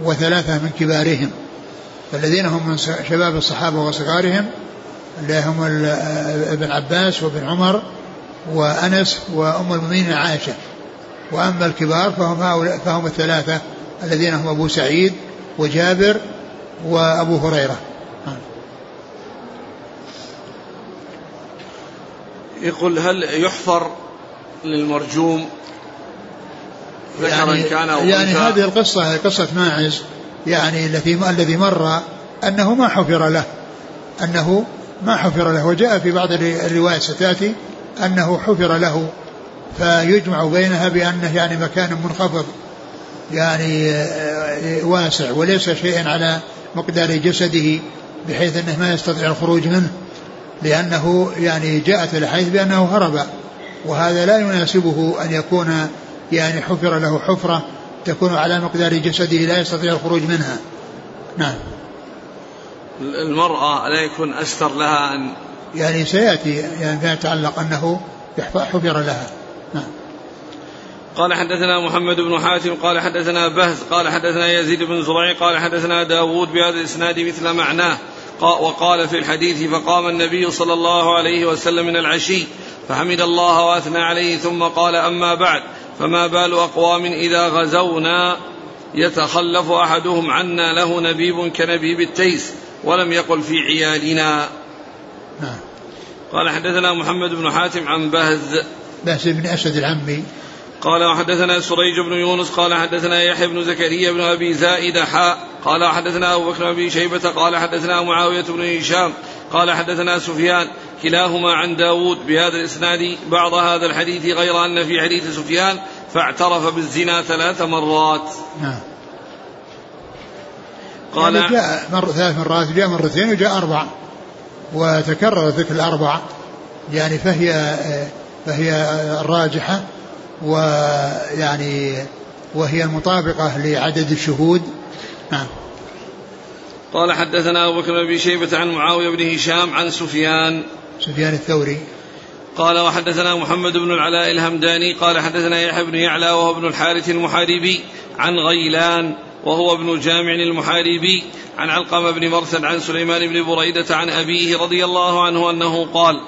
وثلاثة من كبارهم. فالذين هم من شباب الصحابة وصغارهم اللي هم ابن عباس وابن عمر وأنس وأم المؤمنين عائشة. وأما الكبار فهم هؤلاء فهم الثلاثة الذين هم أبو سعيد وجابر وأبو هريرة. يقول هل يحفر للمرجوم ذكرا يعني كان أو يعني هذه القصة قصة ماعز يعني التي الذي مر أنه ما حفر له أنه ما حفر له. وجاء في بعض الروايات ستأتي أنه حفر له فيجمع بينها بأنه يعني مكان منخفض يعني آه، واسع وليس شيئا على مقدار جسده بحيث أنه ما يستطيع الخروج منه لأنه يعني جاءت الحديث بأنه هرب. وهذا لا يناسبه أن يكون يعني حفر له حفرة تكون على مقدار جسده لا يستطيع الخروج منها. نعم. المرأة لا يكون أستر لها أن يعني سيأتي يعني فيما يتعلق أنه حفر لها. نعم. قال حدثنا محمد بن حاتم قال حدثنا بهز قال حدثنا يزيد بن زريع قال حدثنا داود بهذا الإسناد مثل معناه. وقال في الحديث فقام النبي صلى الله عليه وسلم من العشي فحمد الله وأثنى عليه ثم قال أما بعد فما بال أقوام إذا غزونا يتخلف أحدهم عنا له نبيب كنبيب التيس. ولم يقل في عيالنا. نعم. قال حدثنا محمد بن حاتم عن بهز. بهز بن أسد العمي. قال وحدثنا سريج بن يونس قال حدثنا يحيى بن زكريا بن أبي زائدة حاء قال حدثنا أبو بكر بن شيبة قال حدثنا معاوية بن هشام. قال حدثنا سفيان كلاهما عن داود. بهذا الإسناد بعض هذا الحديث غير أن في حديث سفيان فاعترف بالزنا ثلاث مرات. نعم. قال يعني جاء مر ثلاث مرات جاء مرتين وجاء أربع. وتكرر ذكر الأربع. يعني فهي فهي الراجحة ويعني وهي المطابقة لعدد الشهود. نعم. قال حدثنا أبو بكر بن شيبة عن معاوية بن هشام عن سفيان. سفيان الثوري. قال وحدثنا محمد بن العلاء الهمداني قال حدثنا يحيى بن يعلى وهو ابن الحارث المحاربي عن غيلان. وهو ابن جامع المحاربي عن علقمة بن مرثد عن سليمان بن بريدة عن أبيه رضي الله عنه أنه قال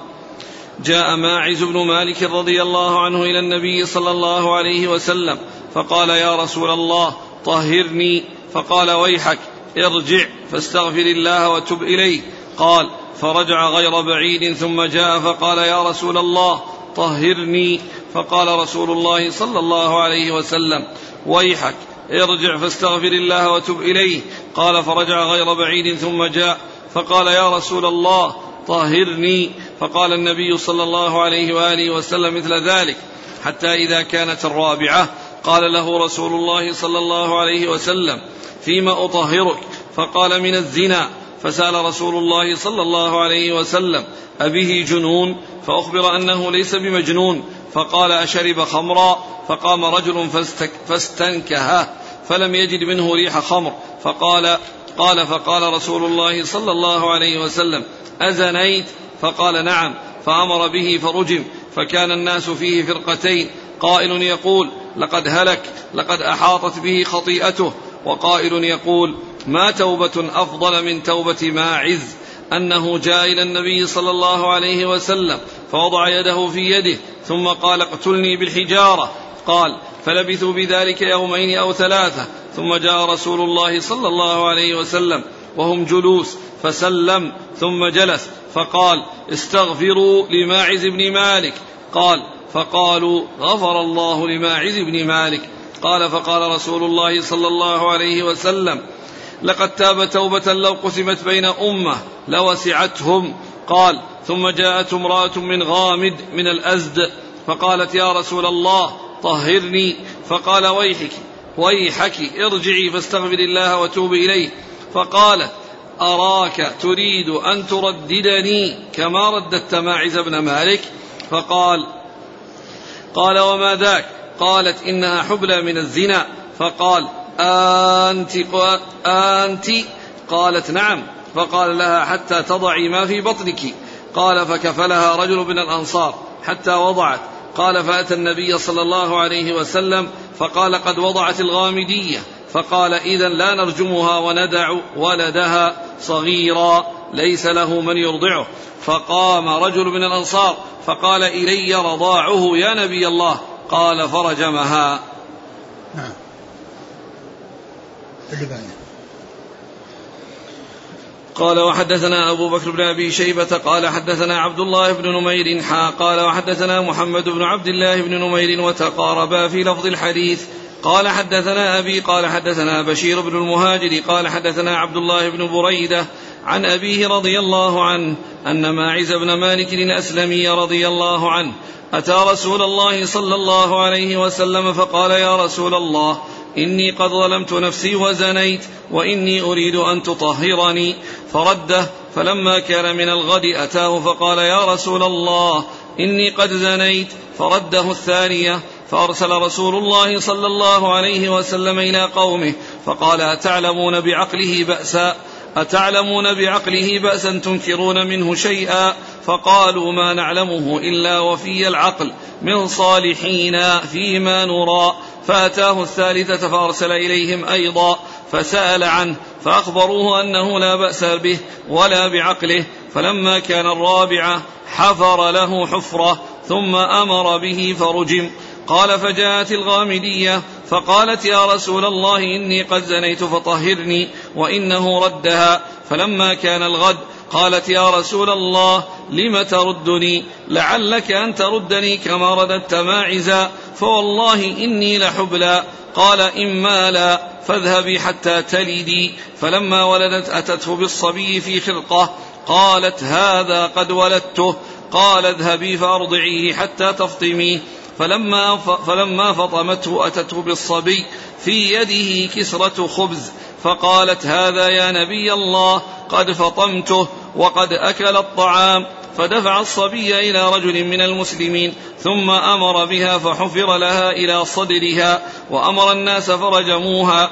جاء ماعز بن مالك رضي الله عنه إلى النبي صلى الله عليه وسلم فقال يا رسول الله طهرني. فقال ويحك ارجع فاستغفر الله وتب إليه. قال فرجع غير بعيد ثم جاء فقال يا رسول الله طهرني. فقال رسول الله صلى الله عليه وسلم ويحك ارجع فاستغفر الله وتب إليه. قال فرجع غير بعيد ثم جاء فقال يا رسول الله طهرني. فقال النبي صلى الله عليه وآله وسلم مثل ذلك. حتى إذا كانت الرابعة قال له رسول الله صلى الله عليه وسلم فيما أطهرك؟ فقال من الزنا. فسأل رسول الله صلى الله عليه وسلم أبه جنون؟ فأخبر أنه ليس بمجنون. فقال أشرب خمرا فقام رجل فاستنكها فلم يجد منه ريح خمر فقال قال فقال رسول الله صلى الله عليه وسلم أزنيت؟ فقال نعم. فأمر به فرجم فكان الناس فيه فرقتين. قائل يقول لقد هلك لقد أحاطت به خطيئته. وقائل يقول ما توبة أفضل من توبة ماعز أنه جاء إلى النبي صلى الله عليه وسلم فوضع يده في يده ثم قال اقتلني بالحجارة. قال فلبثوا بذلك يومين أو ثلاثة. ثم جاء رسول الله صلى الله عليه وسلم وهم جلوس فسلم ثم جلس فقال استغفروا لماعز بن مالك. قال فقالوا غفر الله لماعز بن مالك. قال فقال رسول الله صلى الله عليه وسلم لقد تاب توبة لو قسمت بين أمة لوسعتهم. قال ثم جاءت امرأة من غامد من الأزد فقالت يا رسول الله طهرني. فقال ويحك ويحك ارجعي فاستغفر الله وتوب إليه. فقالت أراك تريد أن ترددني كما رددت ماعز بن مالك؟ فقال قال وما ذاك؟ قالت إنها حبلى من الزنا. فقال أنت أنت قالت نعم فقال لها حتى تضعي ما في بطنك. قال فكفلها رجل من الأنصار حتى وضعت. قال فأتى النبي صلى الله عليه وسلم فقال قد وضعت الغامدية. فقال إذا لا نرجمها وندع ولدها صغيرا ليس له من يرضعه. فقام رجل من الأنصار فقال إلي رضاعه يا نبي الله. قال فرجمها. نعم. اللي قال وحدثنا أبو بكر بن أبي شيبة قال حدثنا عبد الله بن نمير حا قال وحدثنا محمد بن عبد الله بن نمير وتقاربا في لفظ الحديث. قال حدثنا أبي قال حدثنا بشير بن المهاجر قال حدثنا عبد الله بن بريدة عن أبيه رضي الله عنه أن ماعز بن مالك الأسلمي رضي الله عنه أتى رسول الله صلى الله عليه وسلم فقال يا رسول الله إني قد ظلمت نفسي وزنيت وإني أريد أن تطهرني. فرده فلما كان من الغد أتاه فقال يا رسول الله إني قد زنيت. فرده الثانية فأرسل رسول الله صلى الله عليه وسلم إلى قومه فقال أتعلمون بعقله بأسا أتعلمون بعقله بأسا تنكرون منه شيئا فقالوا ما نعلمه إلا وفي العقل من صالحين فيما نرى فأتاه الثالثة فأرسل إليهم أيضا فسأل عنه فأخبروه أنه لا بأس به ولا بعقله فلما كان الرابعة حفر له حفرة ثم أمر به فرجم قال فجاءت الغامدية فقالت يا رسول الله إني قد زنيت فطهرني وإنه ردها فلما كان الغد قالت يا رسول الله لم تردني؟ لعلك أن تردني كما رددت ماعزا فوالله إني لحبلى. قال إما لا فاذهبي حتى تلدي. فلما ولدت أتته بالصبي في خرقة قالت هذا قد ولدته قال اذهبي فأرضعيه حتى تفطميه. فلما فلما فطمته أتته بالصبي في يده كسرة خبز فقالت هذا يا نبي الله قد فطمته وقد أكل الطعام فدفع الصبي إلى رجل من المسلمين ثم أمر بها فحفر لها إلى صدرها وأمر الناس فرجموها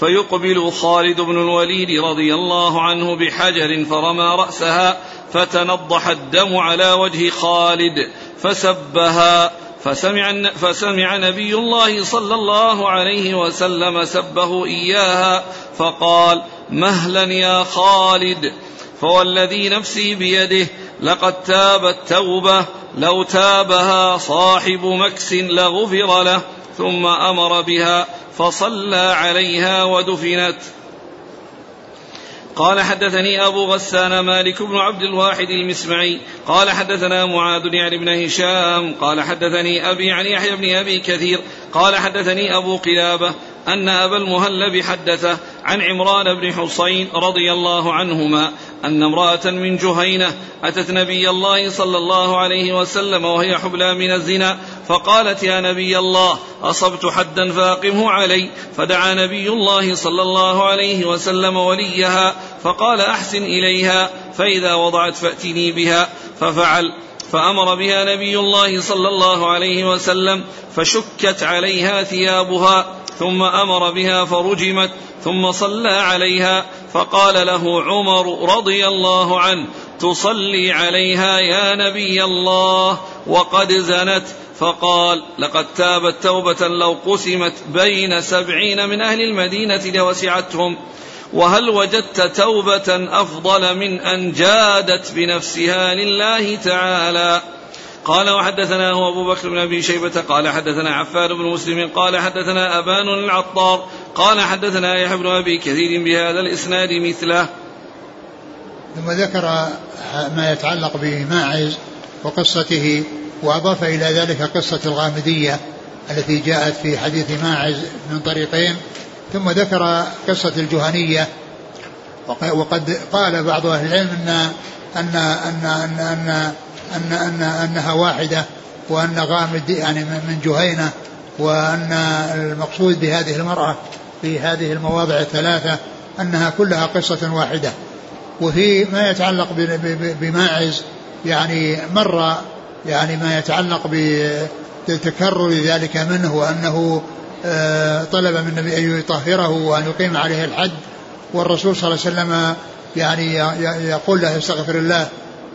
فيقبل خالد بن الوليد رضي الله عنه بحجر فرمى رأسها فتنضح الدم على وجه خالد فسبها فسمع, فسمع نبي الله صلى الله عليه وسلم سبه إياها فقال مهلا يا خالد فوالذي نفسي بيده لقد تابت توبة لو تابها صاحب مكس لغفر له ثم أمر بها فصلى عليها ودفنت. قال حدثني أبو غسان مالك بن عبد الواحد المسمعي. قال حدثنا معاذ يعني بن هشام. قال حدثني أبي عن يحيى بن أبي كثير. قال حدثني أبو قلابة أن أبا المهلب حدثه عن عمران بن حصين رضي الله عنهما أن امرأة من جهينة أتت نبي الله صلى الله عليه وسلم وهي حبلى من الزنا فقالت يا نبي الله أصبت حدا فأقمه علي. فدعا نبي الله صلى الله عليه وسلم وليها فقال أحسن إليها فإذا وضعت فأتني بها. ففعل فأمر بها نبي الله صلى الله عليه وسلم فشكت عليها ثيابها ثم أمر بها فرجمت ثم صلى عليها. فقال له عمر رضي الله عنه تصلي عليها يا نبي الله وقد زنت. فقال لقد تابت توبة لو قسمت بين سبعين من أهل المدينة لوسعتهم وهل وجدت توبة أفضل من أن جادت بنفسها لله تعالى؟ قال وحدثنا هو أبو بكر بن أبي شيبة قال حدثنا عفان بن مسلم قال حدثنا أبان العطار قال حدثنا يحيى بن أبي كثير بهذا الإسناد مثله. ثم ذكر ما يتعلق بماعز وقصته وأضاف إلى ذلك قصة الغامدية التي جاءت في حديث ماعز من طريقين ثم ذكر قصة الجهنية. وقد قال بعض أهل العلم أن أن أن أن أن أن, أن أنها واحدة وأن غامد يعني من جهينة وأن المقصود بهذه المرأة في هذه المواضع الثلاثة أنها كلها قصة واحدة. وفي ما يتعلق بماعز يعني مر يعني ما يتعلق بتكرر ذلك منه وأنه آه، طلب من النبي أن يطهره وأن يقيم عليه الحد والرسول صلى الله عليه وسلم يعني يقول له استغفر الله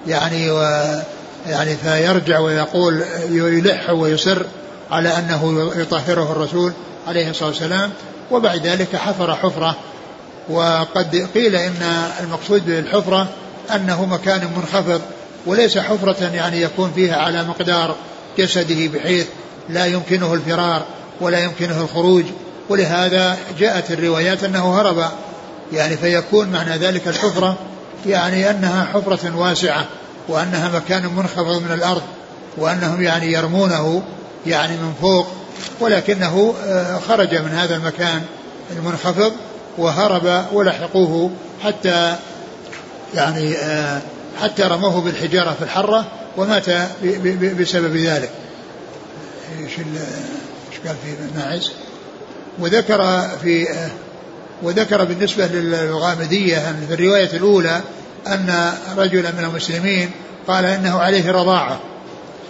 يعني و يعني فيرجع ويقول يلح ويصر على أنه يطهره الرسول عليه الصلاة والسلام وبعد ذلك حفر حفرة. وقد قيل إن المقصود بالحفرة أنه مكان منخفض وليس حفرة يعني يكون فيها على مقدار جسده بحيث لا يمكنه الفرار ولا يمكنه الخروج. ولهذا جاءت الروايات أنه هرب. يعني فيكون معنى ذلك الحفرة يعني أنها حفرة واسعة. وأنها مكان منخفض من الأرض وأنهم يعني يرمونه يعني من فوق ولكنه آه، خرج من هذا المكان المنخفض وهرب ولحقوه حتى يعني آه، حتى رموه بالحجارة في الحرة ومات بسبب ذلك. إيش قال في ماعز وذكر في آه، وذكر بالنسبة للغامدية في الرواية الأولى أن رجلا من المسلمين قال إنه عليه رضاعة.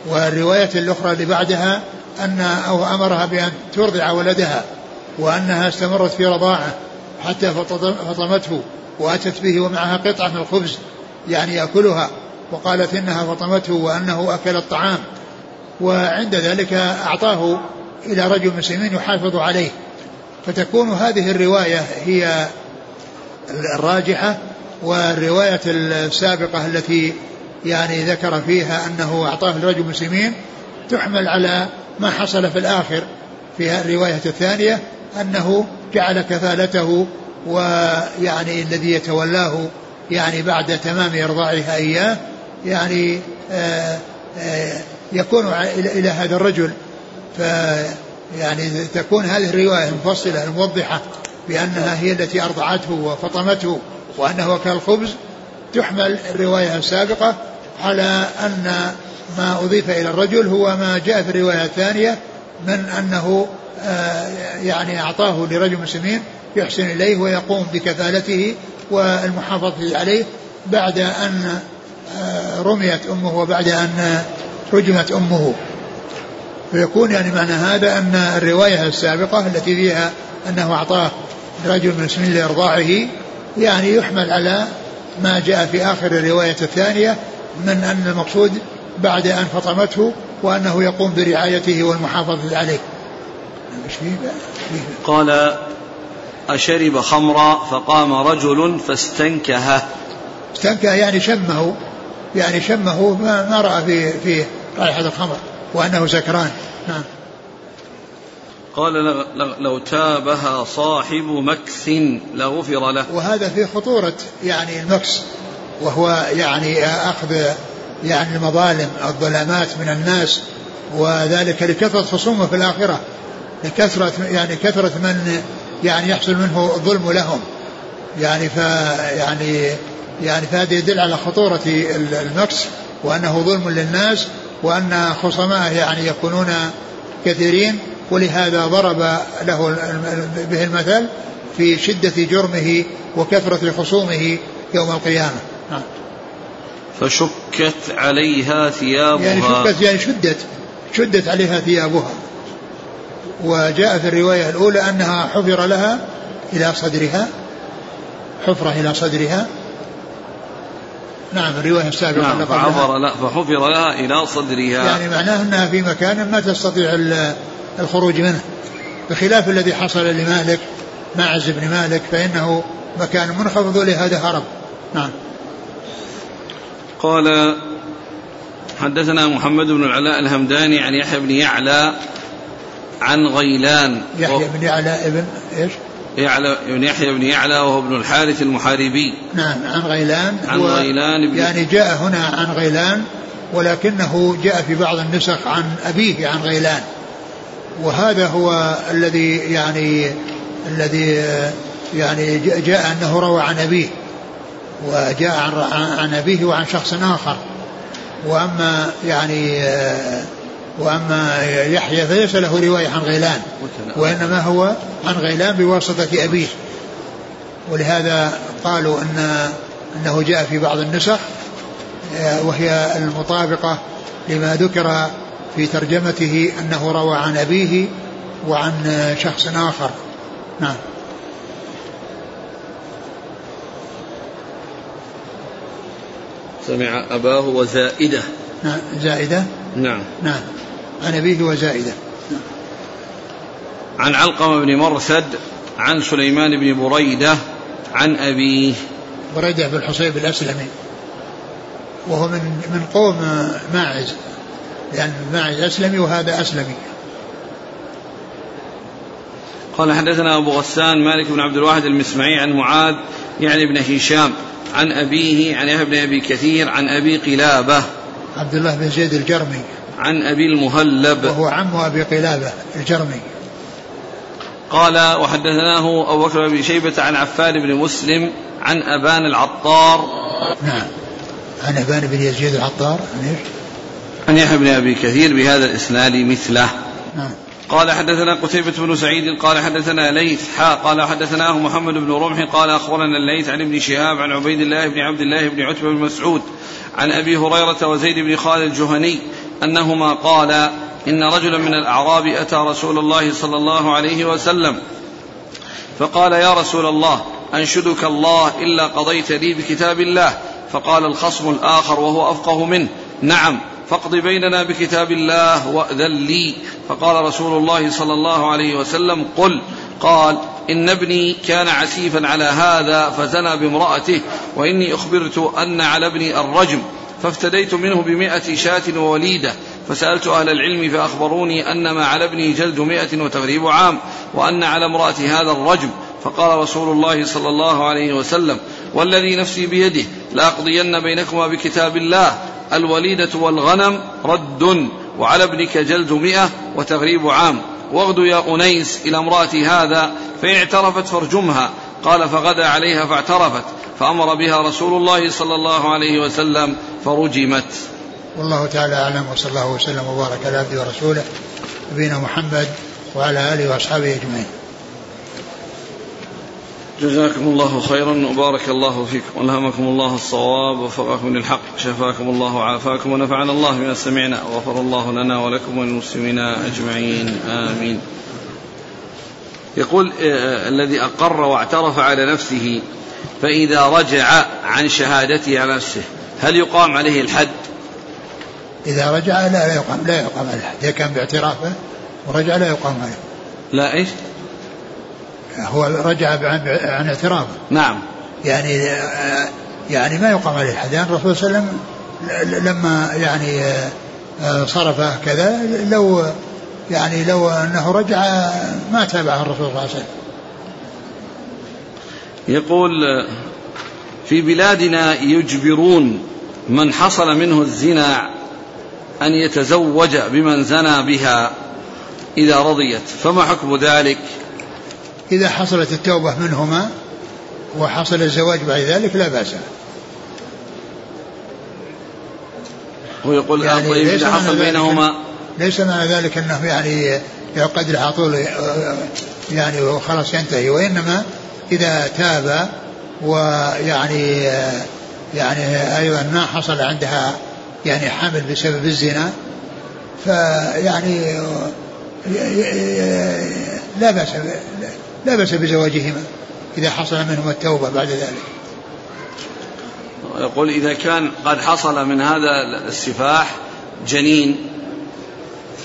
والرواية الأخرى اللي بعدها أن أو أمرها بأن ترضع ولدها وأنها استمرت في رضاعة حتى فطمته وأتت به ومعها قطعة من الخبز يعني يأكلها وقالت إنها فطمته وأنه أكل الطعام. وعند ذلك أعطاه إلى رجل مسلمين يحافظ عليه. فتكون هذه الرواية هي الراجحة والرواية السابقة التي يعني ذكر فيها أنه أعطاه لرجل مسلمين تحمل على ما حصل في الآخر في الرواية الثانية أنه جعل كفالته ويعني الذي يتولاه يعني بعد تمام إرضاعها إياه يعني آآ آآ يكون إلى هذا الرجل. ف يعني تكون هذه الرواية المفصلة الموضحة بأنها هي التي أرضعته وفطمته. وأنه أكل الخبز تحمل الرواية السابقة على أن ما أضيف إلى الرجل هو ما جاء في الرواية الثانية من أنه آه، يعني أعطاه لرجل مسلمين يحسن إليه ويقوم بكفالته والمحافظة عليه بعد أن آه، رميت أمه وبعد أن رجمت أمه. فيكون يعني معنى هذا أن الرواية السابقة التي فيها أنه أعطاه رجل من المسلمين لإرضاعه يعني يحمل على ما جاء في آخر الرواية الثانية من أن المقصود بعد أن فطمته وأنه يقوم برعايته والمحافظة عليه. قال أشرب خمرا فقام رجل فاستنكه. استنكه يعني شمه يعني شمه ما, ما رأى في في رائحة الخمر وأنه سكران. نعم. قال لو تابها صاحب مكث لغفر له. وهذا في خطورة يعني المكس وهو يعني أخذ يعني المظالم الظلامات من الناس وذلك لكثرة خصومه في الآخرة لكثرة يعني كثرة من يعني يحصل منه الظلم لهم. يعني ف يعني يعني فهذا يدل على خطورة المكس وأنه ظلم للناس وأن خصمائه يعني يكونون كثيرين. ولهذا ضرب له به المثل في شدة جرمه وكثرة خصومه يوم القيامة. نعم. فشكت عليها ثيابها. يعني شكت يعني شدت شدت عليها ثيابها. وجاء في الرواية الأولى أنها حفر لها إلى صدرها. حفرة إلى صدرها. نعم الرواية السابقة نعم فعبر لا فحفر لها إلى صدرها. يعني معناه أنها في مكان ما تستطيع الخروج منه. بخلاف الذي حصل لمالك معز بن مالك فإنه مكان منخفض لهذا هرب نعم. قال حدثنا محمد بن العلاء الهمداني عن يحيى بن يعلى عن غيلان. يحيى بن يعلى ابن إيش؟ يعلى بن يحيى بن يعلى وهو ابن الحارث المحاربي. نعم عن غيلان. عن غيلان بن يعني جاء هنا عن غيلان ولكنه جاء في بعض النسخ عن أبيه عن غيلان. وهذا هو الذي يعني الذي يعني جاء أنه روى عن أبيه وجاء عن, عن أبيه وعن شخص آخر. وأما يعني وأما يحيى فليس له رواية عن غيلان وإنما هو عن غيلان بواسطة أبيه. ولهذا قالوا أن أنه جاء في بعض النسخ وهي المطابقة لما ذكر في ترجمته أنه روى عن أبيه وعن شخص آخر. نعم. سمع أباه وزائدة. نعم. زائدة؟ نعم. نعم. عن أبيه وزائدة. نعم. عن علقمة بن مرثد عن سليمان بن بريدة عن أبيه. بريدة بن الحصيب الأسلمي. وهو من من قوم ماعز. لأن ماعز أسلمي وهذا أسلمي. قال حدثنا أبو غسان مالك بن عبد الواحد المسمعي عن معاذ يعني ابن هشام عن أبيه عن يحيى بن أبي كثير عن أبي قلابة. عبد الله بن زيد الجرمي. عن أبي المهلب. وهو عم أبي قلابة الجرمي. قال وحدثناه أبو بكر بن شيبة عن عفان بن مسلم عن أبان العطار. نعم. عن أبان بن يزيد العطار عن إيش؟ عن يحيى بن أبي كثير بهذا الإسناد مثله. نعم. قال حدثنا قتيبة بن سعيد قال حدثنا ليث حا قال حدثناه محمد بن رمح قال أخبرنا الليث عن ابن شهاب عن عبيد الله بن عبد الله بن عتبة بن مسعود عن أبي هريرة وزيد بن خالد الجهني أنهما قالا إن رجلا من الأعراب أتى رسول الله صلى الله عليه وسلم فقال يا رسول الله أنشدك الله إلا قضيت لي بكتاب الله. فقال الخصم الآخر وهو أفقه منه نعم. فاقض بيننا بكتاب الله وأذن لي. فقال رسول الله صلى الله عليه وسلم قل قال إن ابني كان عسيفا على هذا فزنى بامرأته وإني أخبرت أن على ابني الرجم فافتديت منه بمائة شاة ووليدة فسألت أهل العلم فأخبروني أن ما على ابني جلد مائة وتغريب عام وأن على امرأة هذا الرجم. فقال رسول الله صلى الله عليه وسلم والذي نفسي بيده لأقضين بينكما بكتاب الله. الوليدة والغنم رد وعلى ابنك جلد مئة وتغريب عام. واغد يا أنيس إلى امرأة هذا فإن اعترفت فارجمها. قال فغدا عليها فاعترفت فأمر بها رسول الله صلى الله عليه وسلم فرجمت. والله تعالى أعلم وصلى الله وسلم وبارك على عبده ورسوله نبينا محمد وعلى آله وأصحابه أجمعين. جزاكم الله خيرا وبارك الله فيكم والهمكم الله الصواب ووفقكم للحق شفاكم الله وعافاكم ونفعنا الله بما سمعنا وغفر الله لنا ولكم وللمسلمين أجمعين آمين. يقول آه الذي أقر واعترف على نفسه فإذا رجع عن شهادته على نفسه هل يقام عليه الحد؟ إذا رجع لا لا يقام لا يقام عليه إذا كان باعترافه ورجع لا يقام عليه. لا إيش؟ هو رجع عن, اعترافه نعم. يعني يعني ما يقام عليه الحد يعني الرسول صلى الله عليه وسلم لما يعني صرف كذا لو يعني لو أنه رجع ما تابعه الرسول صلى الله عليه وسلم. يقول في بلادنا يجبرون من حصل منه الزنا أن يتزوج بمن زنى بها إذا رضيت. فما حكم ذلك؟ إذا حصلت التوبة منهما وحصل الزواج بعد ذلك لا بأس. هو يقول يعني طيب إذا حصل بينهما ليس معنى ذلك أنه يعني يعقد على طول يعني وخلاص ينتهي. وإنما إذا تاب ويعني يعني أيضا ما حصل عندها يعني حمل بسبب الزنا فيعني لا بأس. لا بأس بزواجهما إذا حصل منهما التوبة بعد ذلك. يقول إذا كان قد حصل من هذا السفاح جنين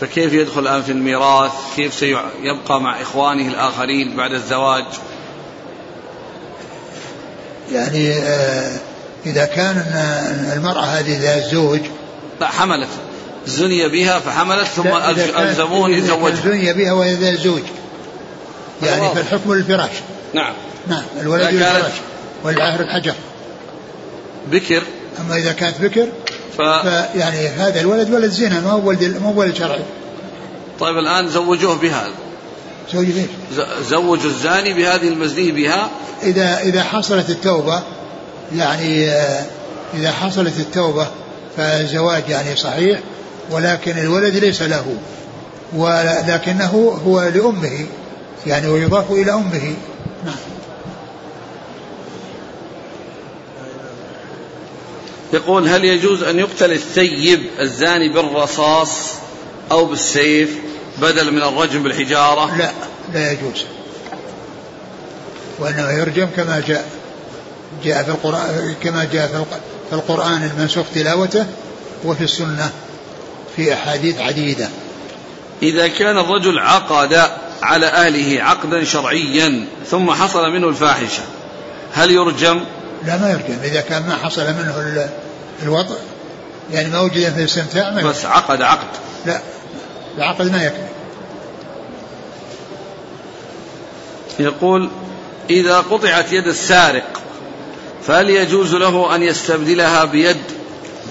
فكيف يدخل الآن في الميراث؟ كيف سيبقى مع إخوانه الآخرين بعد الزواج؟ يعني آه إذا كان المرأة هذه ذا الزوج لا حملت زني بها فحملت ثم ألزموه يتزوجها زني بها وهي ذا الزوج يعني فالحكم للفراش نعم. نعم الولد للفراش والعهر الحجر. بكر. أما إذا كانت بكر ف... فيعني هذا الولد ولد زنا ما هو ولد ما هو ولد شرعي. طيب الآن زوجوه بهذا. زوج زوجوا الزاني بهذه المزني بها. إذا إذا حصلت التوبة يعني آه، إذا حصلت التوبة فالزواج يعني صحيح ولكن الولد ليس له ولكنه هو لأمه. يعني ويضاف إلى أمه. نعم. يقول هل يجوز أن يقتل الثيب الزاني بالرصاص أو بالسيف بدل من الرجم بالحجارة؟ لا لا يجوز. وإنما يرجم كما جاء جاء في القرآن كما جاء في القرآن المنسوخ تلاوته وفي السنة في أحاديث عديدة. إذا كان الرجل عقد على أهله عقدا شرعيا ثم حصل منه الفاحشة. هل يرجم؟ لا ما يرجم. إذا كان ما حصل منه الوطء يعني ما وجد في الاستمتاع ما بس عقد عقد. لا العقد ما يكفي. يقول إذا قطعت يد السارق فهل يجوز له أن يستبدلها بيد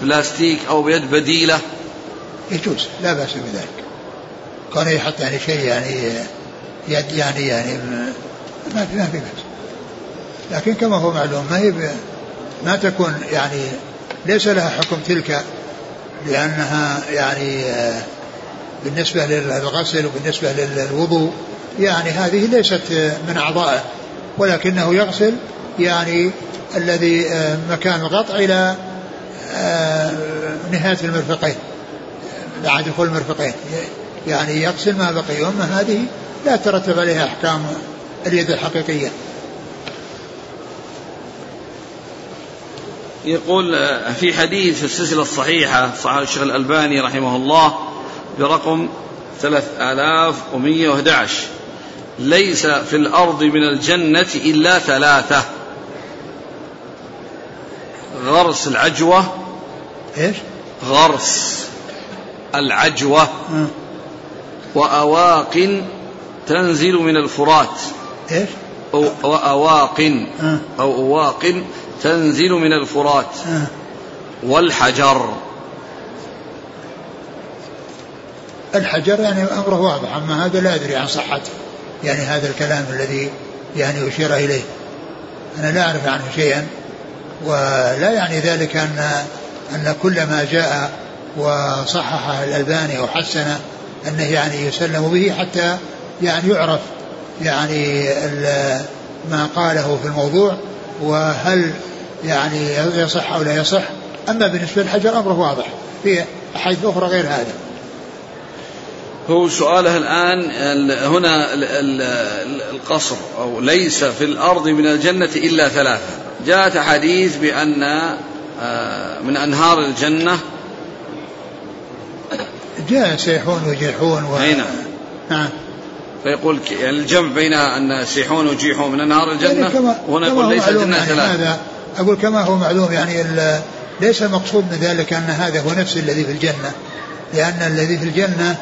بلاستيك أو بيد بديلة؟ يجوز. لا بأس بذلك. كان يحط يعني شيء يعني يعني يعني ما في ما في بأس. لكن كما هو معلوم ما هي ما تكون يعني ليس لها حكم تلك لأنها يعني بالنسبة للغسل وبالنسبة للوضوء. يعني هذه ليست من أعضائه. ولكنه يغسل يعني الذي مكان القطع إلى نهاية المرفقين بعد دخول المرفقين. يعني يغسل ما بقي. وأما هذه لا ترتب عليها أحكام اليد الحقيقية. يقول في حديث في السلسلة الصحيحة صحيح الشيخ الألباني رحمه الله برقم 3111 ليس في الأرض من الجنة إلا ثلاثة. غرس العجوة. إيش؟ غرس العجوة. آه. وأواق تنزل من الفرات إيش؟ أو وأواق آه. أو أواق تنزل من الفرات آه. والحجر الحجر يعني أمره واضح أما هذا لا أدري عن صحة يعني هذا الكلام الذي يعني أشير إليه أنا لا أعرف عنه شيئا ولا يعني ذلك أن أن كل ما جاء وصححه الألباني أو حسنه أنه يعني يسلم به حتى يعني يعرف يعني ما قاله في الموضوع وهل يعني يصح أو لا يصح. أما بالنسبة للحجر أمره واضح في أحاديث أخرى غير هذا. هو سؤاله الآن هنا القصر أو ليس في الأرض من الجنة إلا ثلاثة. جاءت أحاديث بأن آه، من أنهار الجنة. جاء سيحون وجيحون و... نعم. نعم. فيقول يعني الجمع بين أن سيحون وجيحون من أنهار الجنة يعني كما وهنا يقول ليس الجنة يعني ثلاثة. هذا أقول كما هو معلوم يعني ليس المقصود من ذلك أن هذا هو نفس الذي في الجنة لأن الذي في الجنة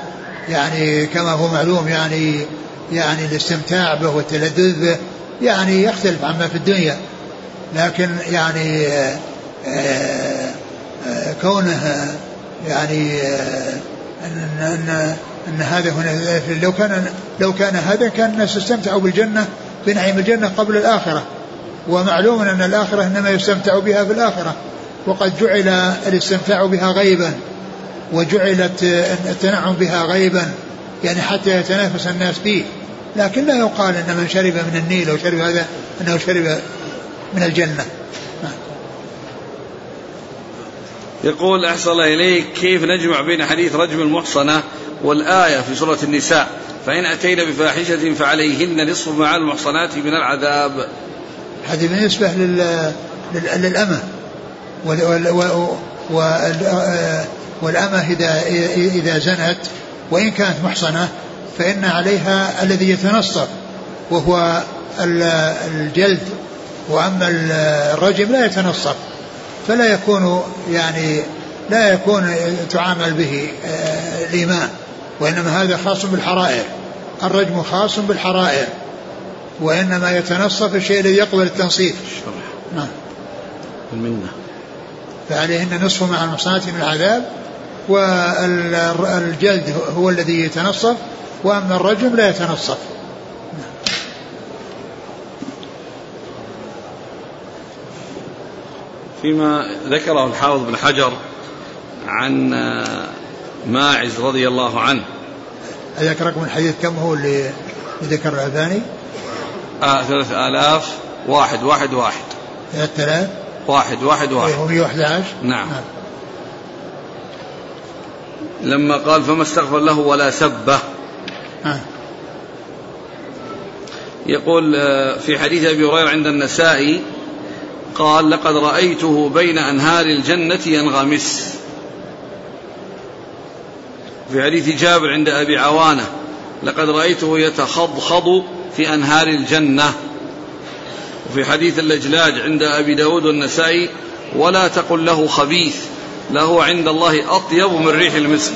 يعني كما هو معلوم يعني يعني الاستمتاع به والتلذذ به يعني يختلف عما في الدنيا لكن يعني آه، آه، آه، كونه يعني ان أن إن هذا هنا لو كان لو كان هذا كان الناس استمتعوا بالجنة بنعيم الجنة قبل الآخرة. ومعلوم أن الآخرة إنما يستمتع بها في الآخرة. وقد جعل الاستمتاع بها غيبا. وجعلت التنعم بها غيبا. يعني حتى يتنافس الناس فيه. لكن لا يقال إن من شرب من النيل أو شرب هذا أنه شرب من الجنة. يقول الله إليك كيف نجمع بين حديث رجم المحصنة والآية في سورة النساء فإن أتينا بفاحشة فعليهن نصف على المحصنات من العذاب. هذه بالنسبة لل... للأمة. والأمة إذا إذا زنت وإن كانت محصنة فإن عليها الذي يتنصف وهو الجلد. وأما الرجم لا يتنصف فلا يكون يعني لا يكون تعامل به آه، الإيمان. وإنما هذا خاص بالحرائر. الرجم خاص بالحرائر. وإنما يتنصف الشيء الذي يقبل التنصيف. نعم. المنة. فعليهن نصف مع المحصنات من العذاب والجلد هو الذي يتنصف وأما الرجم لا يتنصف. فيما ذكره الحافظ بن حجر عن ماعز رضي الله عنه. أذكر رقم الحديث كم هو اللي ذكر الألباني؟ آه ثلاثة آلاف واحد واحد واحد. ثلاثة آلاف واحد واحد. واحد ومئة وأحد عشر؟ نعم. نعم. لما قال فما استغفر له ولا سبه. آه. يقول آه، في حديث أبي هريرة عند النسائي قال لقد رأيته بين أنهار الجنة ينغمس. في حديث جابر عند أبي عوانة لقد رأيته يتخضخض في أنهار الجنة. وفي حديث اللجلاج عند أبي داود والنسائي ولا تقل له خبيث له عند الله أطيب من ريح المسك.